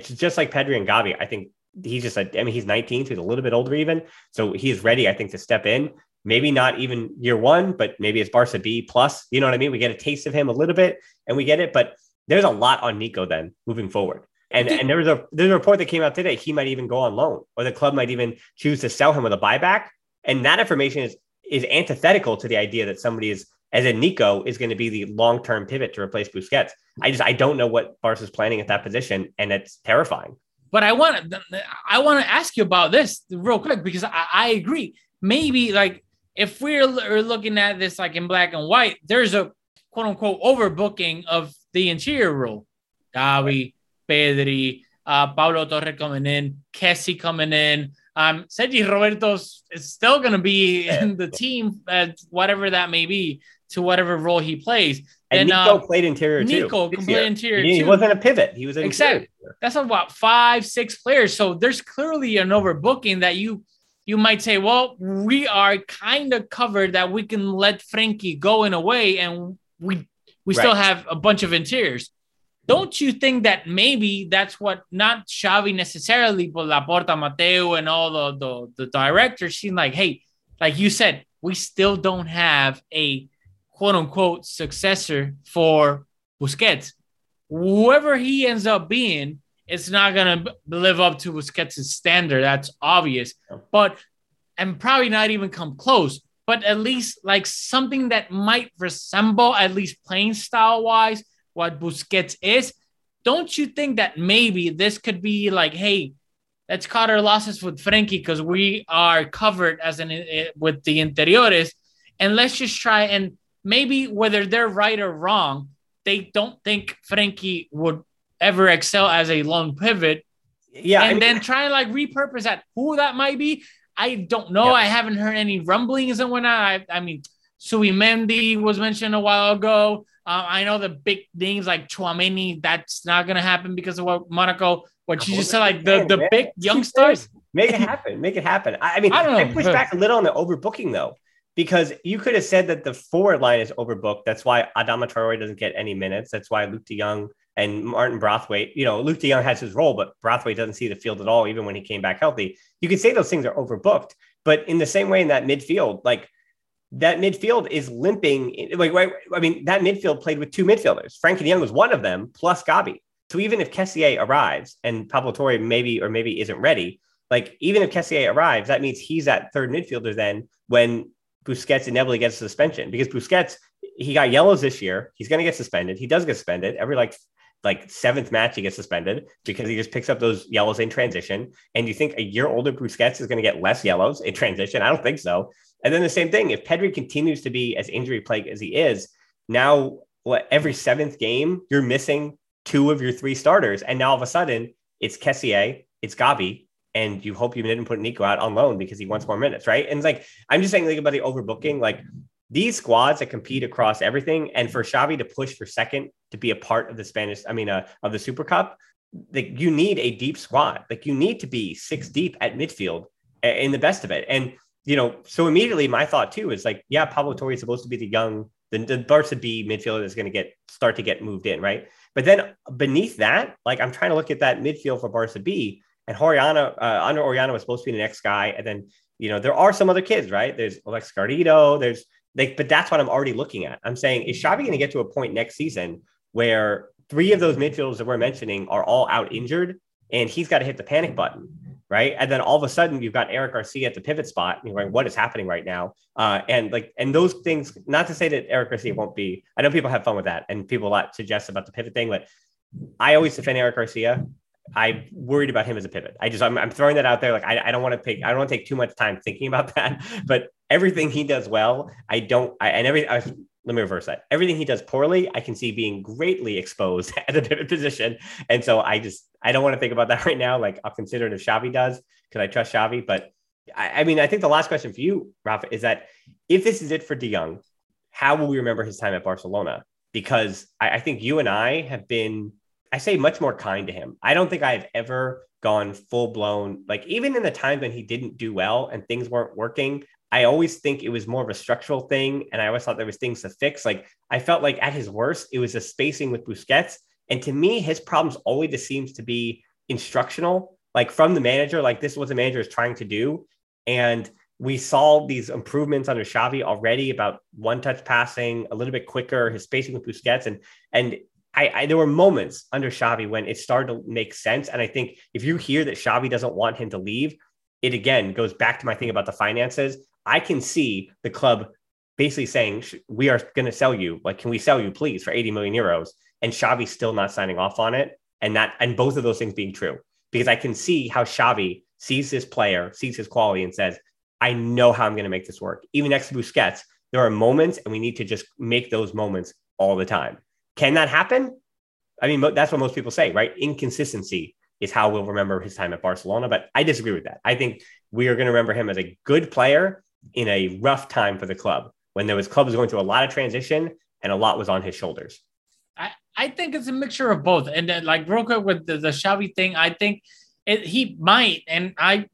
just like Pedri and Gavi. I think he's just a, I mean, he's 19, so he's a little bit older even. So he is ready, I think, to step in maybe not even year one, but maybe it's Barca B plus. You know what I mean? We get a taste of him a little bit and we get it, but there's a lot on Nico then moving forward. And, and there was a there's a report that came out today. He might even go on loan, or the club might even choose to sell him with a buyback. And that information is is antithetical to the idea that somebody is as in Nico is going to be the long term pivot to replace Busquets. I just I don't know what Barca's planning at that position, and it's terrifying. But I want to I want to ask you about this real quick because I, I agree. Maybe like if we're looking at this like in black and white, there's a quote unquote overbooking of the interior role. Gavi, Pedri, uh, Pablo Torre coming in, Kessie coming in. Um, Sergi Roberto's is still going to be in the team, at whatever that may be, to whatever role he plays. And, and Nico uh, played interior Nico too. Nico played interior he, he, wasn't a pivot. He was an exactly. Interior. That's about five, six players. So there's clearly an overbooking that you you might say, well, we are kind of covered that we can let Frenkie go in a way and we we right. still have a bunch of interiors. Don't you think that maybe that's what not Xavi necessarily, but Laporta, Mateu, and all the, the, the directors seem like, hey, like you said, we still don't have a quote unquote successor for Busquets. Whoever he ends up being, it's not going to live up to Busquets' standard. That's obvious. But and probably not even come close. But at least like something that might resemble, at least playing style wise, what Busquets is. Don't you think that maybe this could be like, hey, let's cut our losses with Frenkie because we are covered as an eh, with the interiores, and let's just try and maybe whether they're right or wrong, they don't think Frenkie would ever excel as a long pivot. Yeah. And I mean, then try and like repurpose that who that might be. I don't know. I haven't heard any rumblings and whatnot. I, I mean, Zubimendi was mentioned a while ago. Uh, I know the big names like Tchouameni, that's not going to happen because of what Monaco, what you just said, like the, the big young stars. Make it happen. Make it happen. I, I mean, I, don't know. I push back a little on the overbooking though, because you could have said that the forward line is overbooked. That's why Adama Traore doesn't get any minutes. That's why Luuk de Jong and Martin Braithwaite, you know, Luuk de Jong has his role, but Braithwaite doesn't see the field at all, even when he came back healthy. You could say those things are overbooked. But in the same way in that midfield, like that midfield is limping. Like, I mean, that midfield played with two midfielders. Frenkie de Jong was one of them, plus Gavi. So even if Kessié arrives and Pablo Torre maybe or maybe isn't ready, like even if Kessié arrives, that means he's that third midfielder then when Busquets inevitably gets suspension because Busquets he got yellows this year. He's going to get suspended. He does get suspended every like like seventh match he gets suspended because he just picks up those yellows in transition. And you think a year older Busquets is going to get less yellows in transition? I don't think so. And then the same thing if Pedri continues to be as injury plagued as he is now, what every seventh game you're missing two of your three starters, and now all of a sudden it's Kessié, it's Gavi, and you hope you didn't put Nico out on loan because he wants more minutes, right? And it's like I'm just saying, like about the overbooking, like these squads that compete across everything, and for Xavi to push for second to be a part of the Spanish, I mean, uh, of the Super Cup, like you need a deep squad. Like you need to be six deep at midfield in the best of it. And you know, so immediately my thought too is like, yeah, Pablo Torre is supposed to be the young, the, the Barca B midfielder that's going to get start to get moved in, right? But then beneath that, like I'm trying to look at that midfield for Barca B, and Orellana, uh, Jandro Orellana was supposed to be the next guy, and then you know there are some other kids, right? There's Alex Garrido, there's like, but that's what I'm already looking at. I'm saying, is Xavi going to get to a point next season where three of those midfielders that we're mentioning are all out injured, and he's got to hit the panic button, right? And then all of a sudden, you've got Eric Garcia at the pivot spot. You're going, what is happening right now? Uh, and like, and those things. Not to say that Eric Garcia won't be. I know people have fun with that, and people a lot suggest about the pivot thing, but I always defend Eric Garcia. I'm worried about him as a pivot. I just I'm, I'm throwing that out there. Like I, I don't want to take I don't want to take too much time thinking about that. But everything he does well, I don't. I, and every I, let me reverse that. Everything he does poorly, I can see being greatly exposed at the pivot position. And so I just I don't want to think about that right now. Like I'll consider it if Xavi does because I trust Xavi. But I, I, mean, I think the last question for you, Rafa, is that if this is it for De Jong, how will we remember his time at Barcelona? Because I, I think you and I have been I say much more kind to him. I don't think I've ever gone full blown, like even in the times when he didn't do well and things weren't working, I always think it was more of a structural thing. And I always thought there was things to fix. Like I felt like at his worst, it was a spacing with Busquets. And to me, his problems always just seems to be instructional, like from the manager, like this is what the manager is trying to do. And we saw these improvements under Xavi already about one touch passing, a little bit quicker, his spacing with Busquets. And and I, I, there were moments under Xavi when it started to make sense. And I think if you hear that Xavi doesn't want him to leave, it again goes back to my thing about the finances. I can see the club basically saying we are going to sell you. Like, can we sell you, please, for 80 million euros? And Xavi still not signing off on it, and that and both of those things being true because I can see how Xavi sees this player, sees his quality, and says, "I know how I'm going to make this work." Even next to Busquets, there are moments, and we need to just make those moments all the time. Can that happen? I mean, that's what most people say, right? Inconsistency is how we'll remember his time at Barcelona. But I disagree with that. I think we are going to remember him as a good player in a rough time for the club when there was clubs going through a lot of transition and a lot was on his shoulders. I, I think it's a mixture of both. And then, like real quick with the, the Xavi thing, I think it, he might, and I,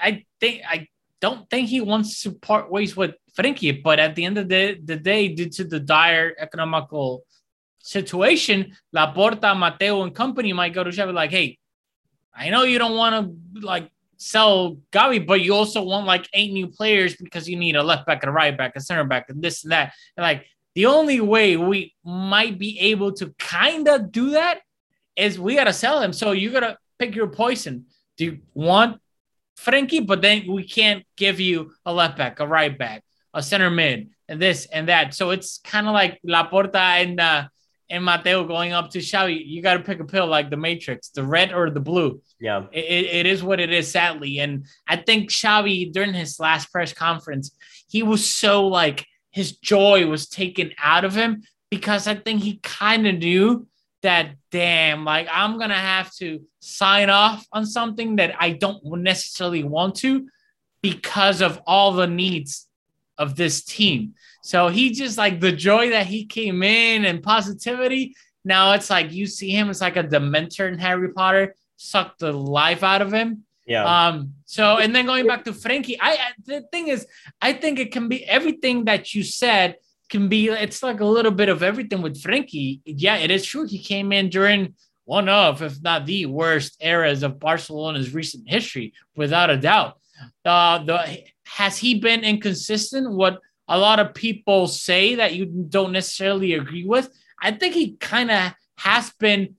I think I don't think he wants to part ways with Frenkie. But at the end of the, the day, due to the dire economical situation, Laporta, Mateu, and company might go to Xavi like, hey, I know you don't want to like sell Gavi, but you also want like eight new players because you need a left back, and a right back, a center back, and this and that. And like the only way we might be able to kind of do that is we gotta sell him. So you gotta pick your poison. Do you want Frenkie? But then we can't give you a left back, a right back, a center mid, and this and that. So it's kind of like Laporta and uh, and Mateu going up to Xavi, you got to pick a pill like the Matrix, the red or the blue. Yeah, it, it is what it is, sadly. And I think Xavi during his last press conference, he was so like his joy was taken out of him because I think he kind of knew that damn, like I'm gonna have to sign off on something that I don't necessarily want to because of all the needs of this team. So he just like the joy that he came in and positivity. Now it's like you see him, it's like a dementor in Harry Potter, sucked the life out of him. Yeah. Um. So, and then going back to Frenkie, I the thing is, I think it can be everything that you said can be. It's like a little bit of everything with Frenkie. Yeah, it is true. He came in during one of, if not the worst eras of Barcelona's recent history, without a doubt. Uh, the has he been inconsistent? What a lot of people say that you don't necessarily agree with. I think he kind of has been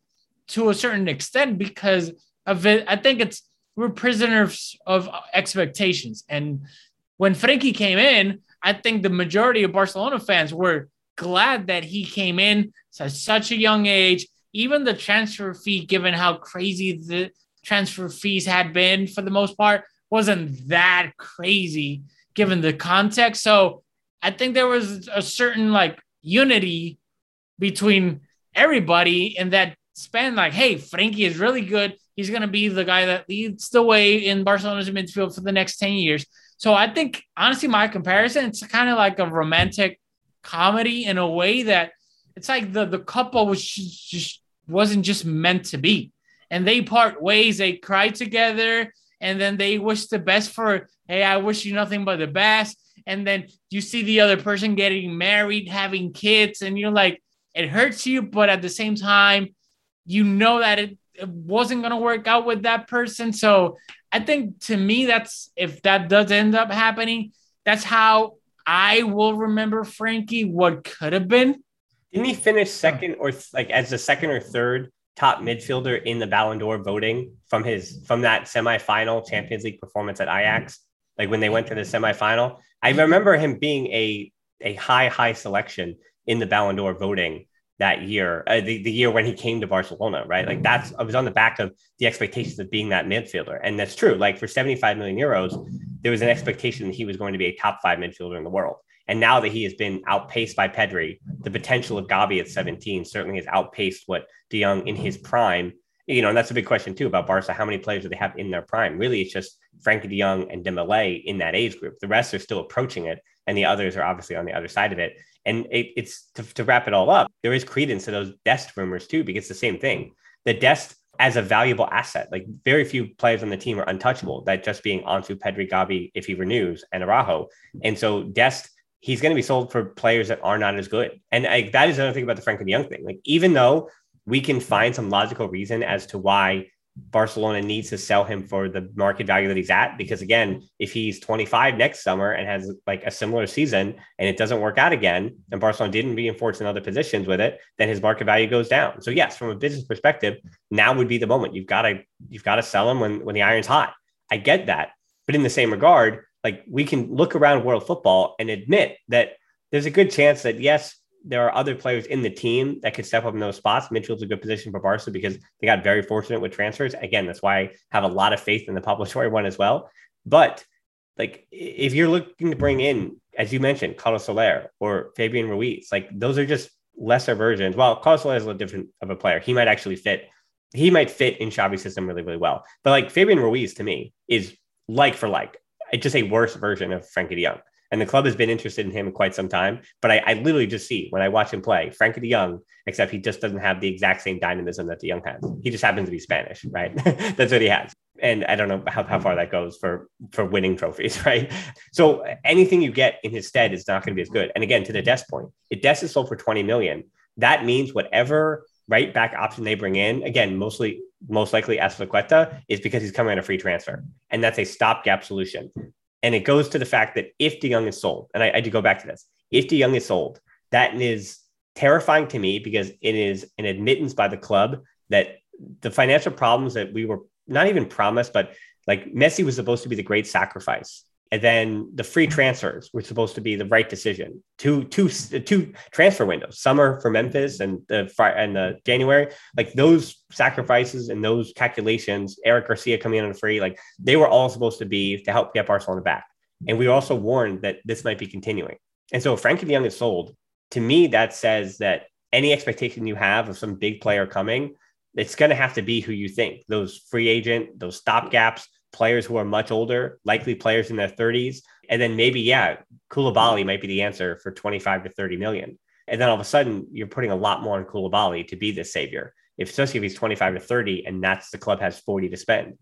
to a certain extent because of it. I think it's we're prisoners of expectations. And when Frenkie came in, I think the majority of Barcelona fans were glad that he came in at such a young age. Even the transfer fee, given how crazy the transfer fees had been for the most part, wasn't that crazy given the context. So I think there was a certain like unity between everybody in that span. Like, hey, Frenkie is really good. He's going to be the guy that leads the way in Barcelona's midfield for the next 10 years. So I think, honestly, my comparison, it's kind of like a romantic comedy in a way that it's like the, the couple was just, wasn't just meant to be. And they part ways, they cry together, and then they wish the best for, hey, I wish you nothing but the best. And then you see the other person getting married, having kids, and you're like, it hurts you, but at the same time, you know that it, it wasn't to work out with that person. So I think to me, that's if that does end up happening, that's how I will remember Frenkie. what could have been. Didn't he finish second or like as the second or third top midfielder in the Ballon d'Or voting from his from that semifinal Champions League performance at Ajax? Like when they went to the mm-hmm. semifinal, I mm-hmm. remember him being a a high high selection in the Ballon d'Or voting that year, uh, the, the year when he came to Barcelona, right? Like that's, mm-hmm. I was on the back of the expectations of being that midfielder. And that's true. Like for 75 million euros, there was an expectation that he was going to be a top five midfielder in the world. And now that he has been outpaced by Pedri, the potential of Gavi at 17 certainly has outpaced what De Jong in his prime. You know, and that's a big question too about Barca. How many players do they have in their prime? Really, it's just Frenkie De Jong and Dembele in that age group. The rest are still approaching it, and the others are obviously on the other side of it. And it, it's to, to, wrap it all up, there is credence to those Dest rumors too, because it's the same thing. The Dest as a valuable asset, like very few players on the team are untouchable, that just being Ansu Pedri Gavi if he renews and Araujo. And so Dest, he's going to be sold for players that are not as good. And like, that is another thing about the Frenkie de Jong thing. Like even though we can find some logical reason as to why Barcelona needs to sell him for the market value that he's at. Because again, if he's 25 next summer and has like a similar season and it doesn't work out again, and Barcelona didn't reinforce in other positions with it, then his market value goes down. So yes, from a business perspective, now would be the moment. You've got to you've got to sell him when when the iron's hot. I get that, but in the same regard, like we can look around world football and admit that there's a good chance that yes, there are other players in the team that could step up in those spots. Mitchell's a good position for Barca because they got very fortunate with transfers. Again, that's why I have a lot of faith in the Pablo one as well. But like if you're looking to bring in, as you mentioned, Carlos Soler or Fabian Ruiz, like those are just lesser versions. Well, Carlos Soler is a little different of a player. He might actually fit. He might fit in Xavi's system really, really well. But like Fabian Ruiz to me is like for like, just a worse version of Frenkie de Jong. And the club has been interested in him quite some time. But I, I literally just see when I watch him play, Frenkie de Jong, except he just doesn't have the exact same dynamism that de Jong has. He just happens to be Spanish, right? That's what he has. And I don't know how, how far that goes for for winning trophies, right? So anything you get in his stead is not going to be as good. And again, to the Dest point, if Dest is sold for 20 million, that means whatever right back option they bring in, again, mostly most likely Azpilicueta, is because he's coming on a free transfer. And that's a stopgap solution. And it goes to the fact that if De Jong is sold, and I, I do go back to this, if De Jong is sold, that is terrifying to me because it is an admittance by the club that the financial problems that we were not even promised, but like Messi was supposed to be the great sacrifice and then the free transfers were supposed to be the right decision. Two, two, two transfer windows, summer for Memphis and the and the January. Like those sacrifices and those calculations, Eric Garcia coming in on free, like they were all supposed to be to help get Barcelona back. And we were also warned that this might be continuing. And so Frenkie de Jong is sold. To me, that says that any expectation you have of some big player coming, it's going to have to be who you think. Those free agent, those stop gaps players who are much older, likely players in their 30s. And then maybe, yeah, Koulibaly might be the answer for 25 to 30 million. And then all of a sudden, you're putting a lot more on Koulibaly to be the savior, if, especially if he's 25 to 30 and that's the club has 40 to spend.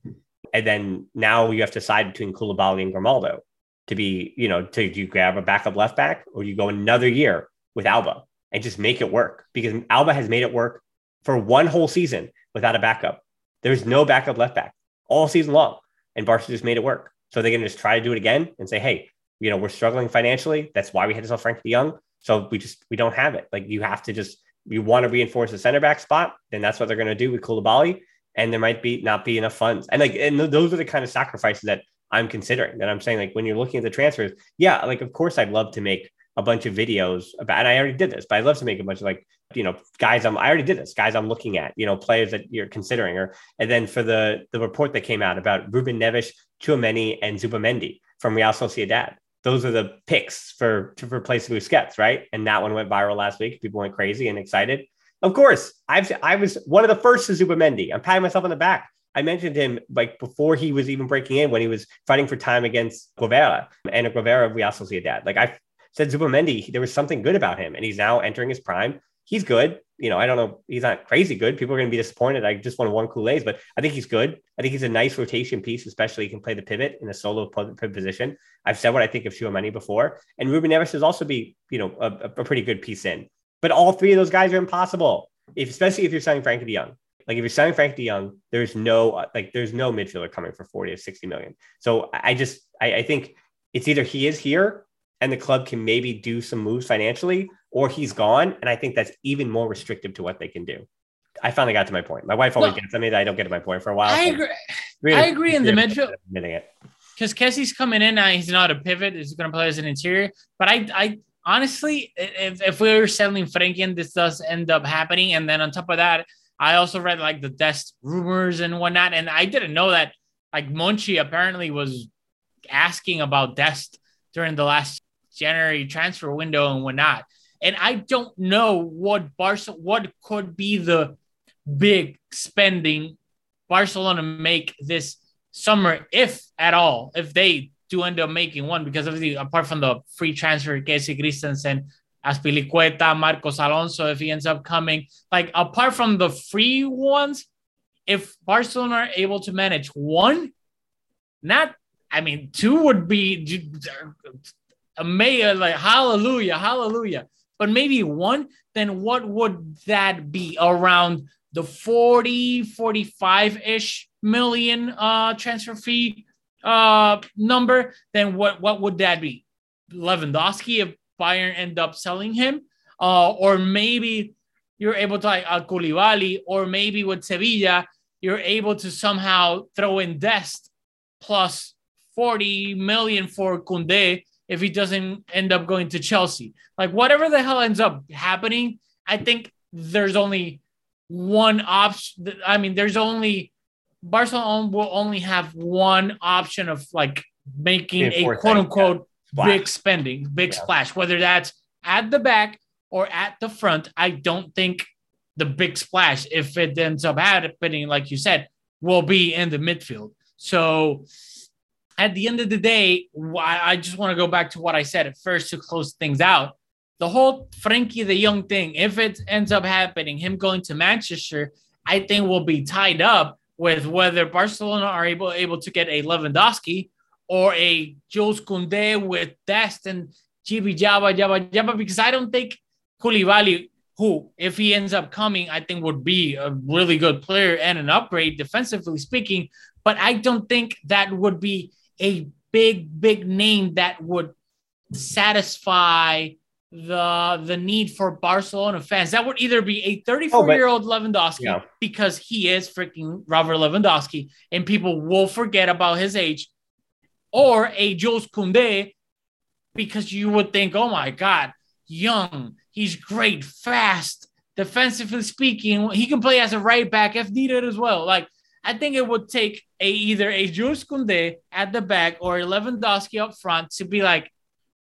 And then now you have to decide between Koulibaly and Grimaldo to be, you know, to do you grab a backup left back or you go another year with Alba and just make it work because Alba has made it work for one whole season without a backup. There's no backup left back all season long. And Barca just made it work. So they're going to just try to do it again and say, hey, you know, we're struggling financially. That's why we had to sell Frank de Jong. So we just, we don't have it. Like you have to just, you want to reinforce the center back spot, then that's what they're going to do with Koulibaly. And there might be not be enough funds. And like, and those are the kind of sacrifices that I'm considering that I'm saying, like, when you're looking at the transfers, yeah, like, of course, I'd love to make a bunch of videos about, and I already did this, but I'd love to make a bunch of like, you know, guys, I'm, I already did this, guys, I'm looking at, you know, players that you're considering, or, and then for the, the report that came out about Ruben Neves, Tchouameni, and Zubimendi from Real Sociedad. Those are the picks for to replace Busquets, right? And that one went viral last week. People went crazy and excited. Of course, I've I was one of the first to Zubimendi. I'm patting myself on the back. I mentioned him like before he was even breaking in when he was fighting for time against Guevara and Guevara of Real Sociedad. Like I said, Zubimendi, there was something good about him, and he's now entering his prime. He's good. You know, I don't know. He's not crazy good. People are going to be disappointed. I just want one Kool-Aid, but I think he's good. I think he's a nice rotation piece, especially he can play the pivot in a solo pivot position. I've said what I think of Tchouameni before, and Ruben Neves is also be, you know, a, a pretty good piece in. But all three of those guys are impossible, if, especially if you're signing Frenkie de Jong. Like if you're signing Frenkie De Jong, there's no like there's no midfielder coming for 40 or 60 million. So I just I, I think it's either he is here and the club can maybe do some moves financially, or he's gone. And I think that's even more restrictive to what they can do. I finally got to my point. My wife always no, gets at me that I don't get to my point for a while. I agree. I agree in the midfield. Admitting it. Because Kessie's coming in now, he's not a pivot. He's going to play as an interior. But I, I honestly, if, if we are selling Frenkie and this does end up happening, and then on top of that, I also read like the Dest rumors and whatnot, and I didn't know that like Monchi apparently was asking about Dest during the last January transfer window and whatnot. And I don't know what Barca what could be the big spending Barcelona make this summer, if at all, if they do end up making one, because obviously apart from the free transfer, Kessie Christensen Azpilicueta, Marcos Alonso, if he ends up coming. Like apart from the free ones, if Barcelona are able to manage one, not I mean two would be amazing, uh, uh, like hallelujah, hallelujah. But maybe one, then what would that be around the 40, 45 ish million uh transfer fee uh number? Then what what would that be? Lewandowski if Bayern end up selling him, uh, or maybe you're able to like uh, Koulibaly, or maybe with Sevilla, you're able to somehow throw in Dest plus 40 million for Koundé if he doesn't end up going to Chelsea. Like whatever the hell ends up happening, I think there's only one option. I mean, there's only Barcelona will only have one option of like making a quote unquote splash. big spending, big yeah. splash, whether that's at the back or at the front. I don't think the big splash, if it ends up happening, like you said, will be in the midfield. So at the end of the day, I just want to go back to what I said at first to close things out. The whole Frenkie de Jong thing, if it ends up happening, him going to Manchester, I think will be tied up with whether Barcelona are able able to get a Lewandowski or a Jules Koundé with Dest and Gb Jabba Jabba Jabba because I don't think Koulibaly, who if he ends up coming, I think would be a really good player and an upgrade defensively speaking. But I don't think that would be a big big name that would satisfy the the need for Barcelona fans. That would either be a 34 year old Lewandowski yeah. because he is freaking Robert Lewandowski, and people will forget about his age, or a Jules Koundé because you would think, oh my God, young, he's great, fast, defensively speaking, he can play as a right back if needed as well. Like, I think it would take a either a Jules Koundé at the back or Lewandowski up front to be like,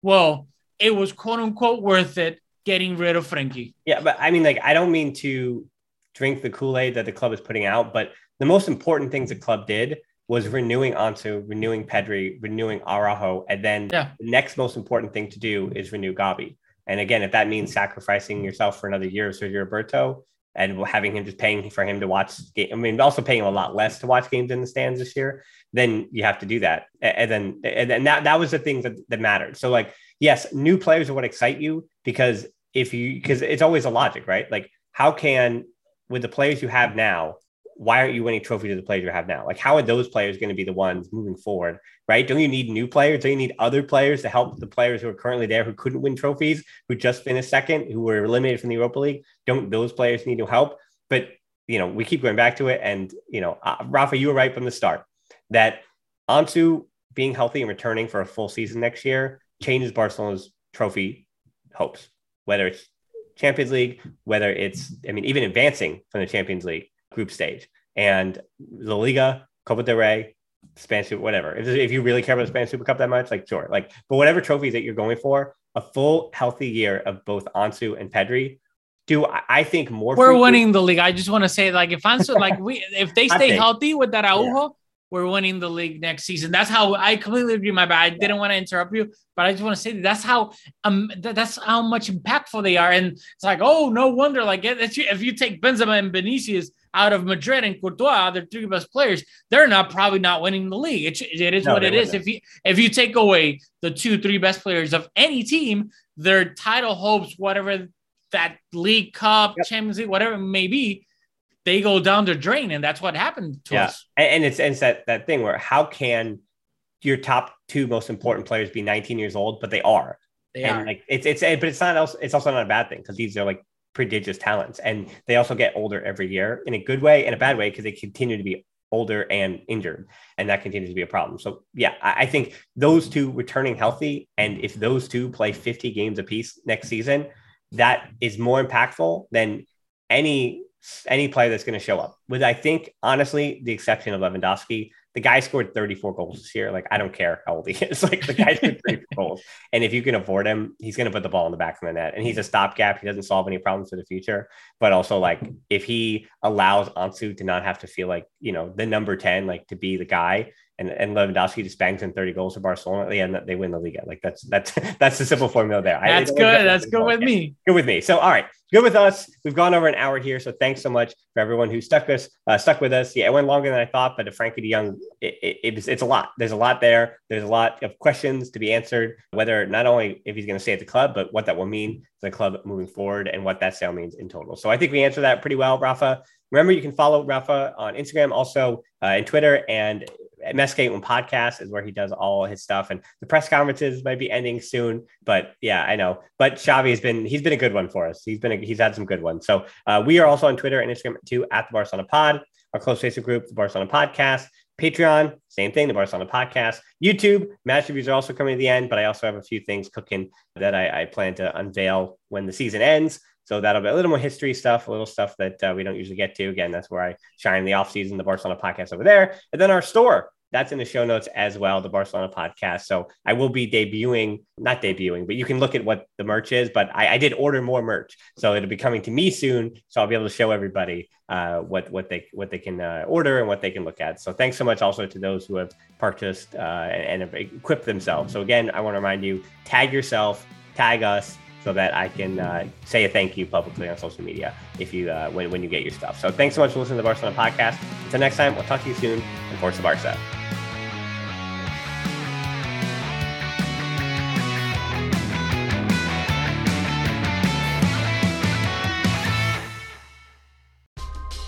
well, it was quote unquote worth it getting rid of Frenkie. Yeah, but I mean, like, I don't mean to drink the Kool Aid that the club is putting out, but the most important things the club did was renewing Ansu, renewing Pedri, renewing Araujo, and then yeah. the next most important thing to do is renew Gavi. And again, if that means sacrificing yourself for another year of Sergio Roberto, and having him just paying for him to watch game. I mean, also paying a lot less to watch games in the stands this year, then you have to do that. And then and then that that was the thing that, that mattered. So like, yes, new players are what excite you because if you because it's always a logic, right? Like, how can with the players you have now, why aren't you winning trophies with the players you have now? Like, how are those players going to be the ones moving forward, right? Don't you need new players? Don't you need other players to help the players who are currently there who couldn't win trophies, who just finished second, who were eliminated from the Europa League? Don't those players need to help? But you know, we keep going back to it, and you know, uh, Rafa, you were right from the start that Ansu being healthy and returning for a full season next year changes Barcelona's trophy hopes, whether it's Champions League, whether it's, I mean, even advancing from the Champions League group stage and La Liga, Copa del Rey, Spanish, whatever. If, if you really care about the Spanish Super Cup that much, like sure, like, but whatever trophies that you're going for, a full healthy year of both Ansu and Pedri do I think more. We're winning the league. I just want to say, like, if Ansu, like, we if they stay healthy with that Araujo, we're winning the league next season. That's how I completely agree. My bad. I didn't want to interrupt you, but I just want to say that that's how um that, that's how much impactful they are. And it's like, oh, no wonder. Like if you if you take Benzema and Vinicius out of Madrid and Courtois, their three best players, they're not probably not winning the league. It, it is no, what it is. If you if you take away the two, three best players of any team, their title hopes, whatever that League Cup, yep. Champions League, whatever it may be, they go down the drain, and that's what happened to yeah. us. And it's and it's that that thing where how can your top two most important players be 19 years old, but they are. They and are. like it's it's but it's not also it's also not a bad thing because these are like prodigious talents and they also get older every year in a good way and a bad way because they continue to be older and injured and that continues to be a problem so yeah I, I, think those two returning healthy and if those two play 50 games apiece next season that is more impactful than any any player that's going to show up. With I think honestly, the exception of Lewandowski, the guy scored 34 goals this year. Like I don't care how old he is. Like the guy scored 34 goals, and if you can afford him, he's going to put the ball in the back of the net. And he's a stopgap. He doesn't solve any problems for the future. But also like if he allows Ansu to not have to feel like you know the number 10, like to be the guy, and, and Lewandowski just bangs in 30 goals for Barcelona at the end, they win the Liga. Like that's that's that's the simple formula there. That's good. That's good with me. Good with me. So all right, good with us. We've gone over an hour here, so thanks so much for everyone who stuck us uh, stuck with us. Yeah, it went longer than I thought, but Frenkie De Jong, it, it, it's, it's a lot. There's a lot there. There's a lot of questions to be answered. Whether not only if he's going to stay at the club, but what that will mean to the club moving forward and what that sale means in total. So I think we answered that pretty well, Rafa. Remember, you can follow Rafa on Instagram, also uh, and Twitter, and Més Que Un podcast is where he does all his stuff, and the press conferences might be ending soon. But yeah, I know. But Xavi has been he's been a good one for us. He's been a, he's had some good ones. So uh, we are also on Twitter and Instagram too at the Barcelona Pod. Our close Facebook group, the Barcelona Podcast. Patreon, same thing, the Barcelona Podcast. YouTube, match reviews are also coming to the end, but I also have a few things cooking that I, I plan to unveil when the season ends. So that'll be a little more history stuff, a little stuff that uh, we don't usually get to. Again, that's where I shine in the off season, the Barcelona podcast over there. And then our store, that's in the show notes as well, the Barcelona podcast. So I will be debuting, not debuting, but you can look at what the merch is. But I, I did order more merch, so it'll be coming to me soon. So I'll be able to show everybody uh, what what they what they can uh, order and what they can look at. So thanks so much also to those who have purchased uh, and, and have equipped themselves. So again, I want to remind you: tag yourself, tag us so that I can uh, say a thank you publicly on social media if you uh, when, when you get your stuff. So thanks so much for listening to the Barcelona podcast. Until next time, we'll talk to you soon. And Forza Barca.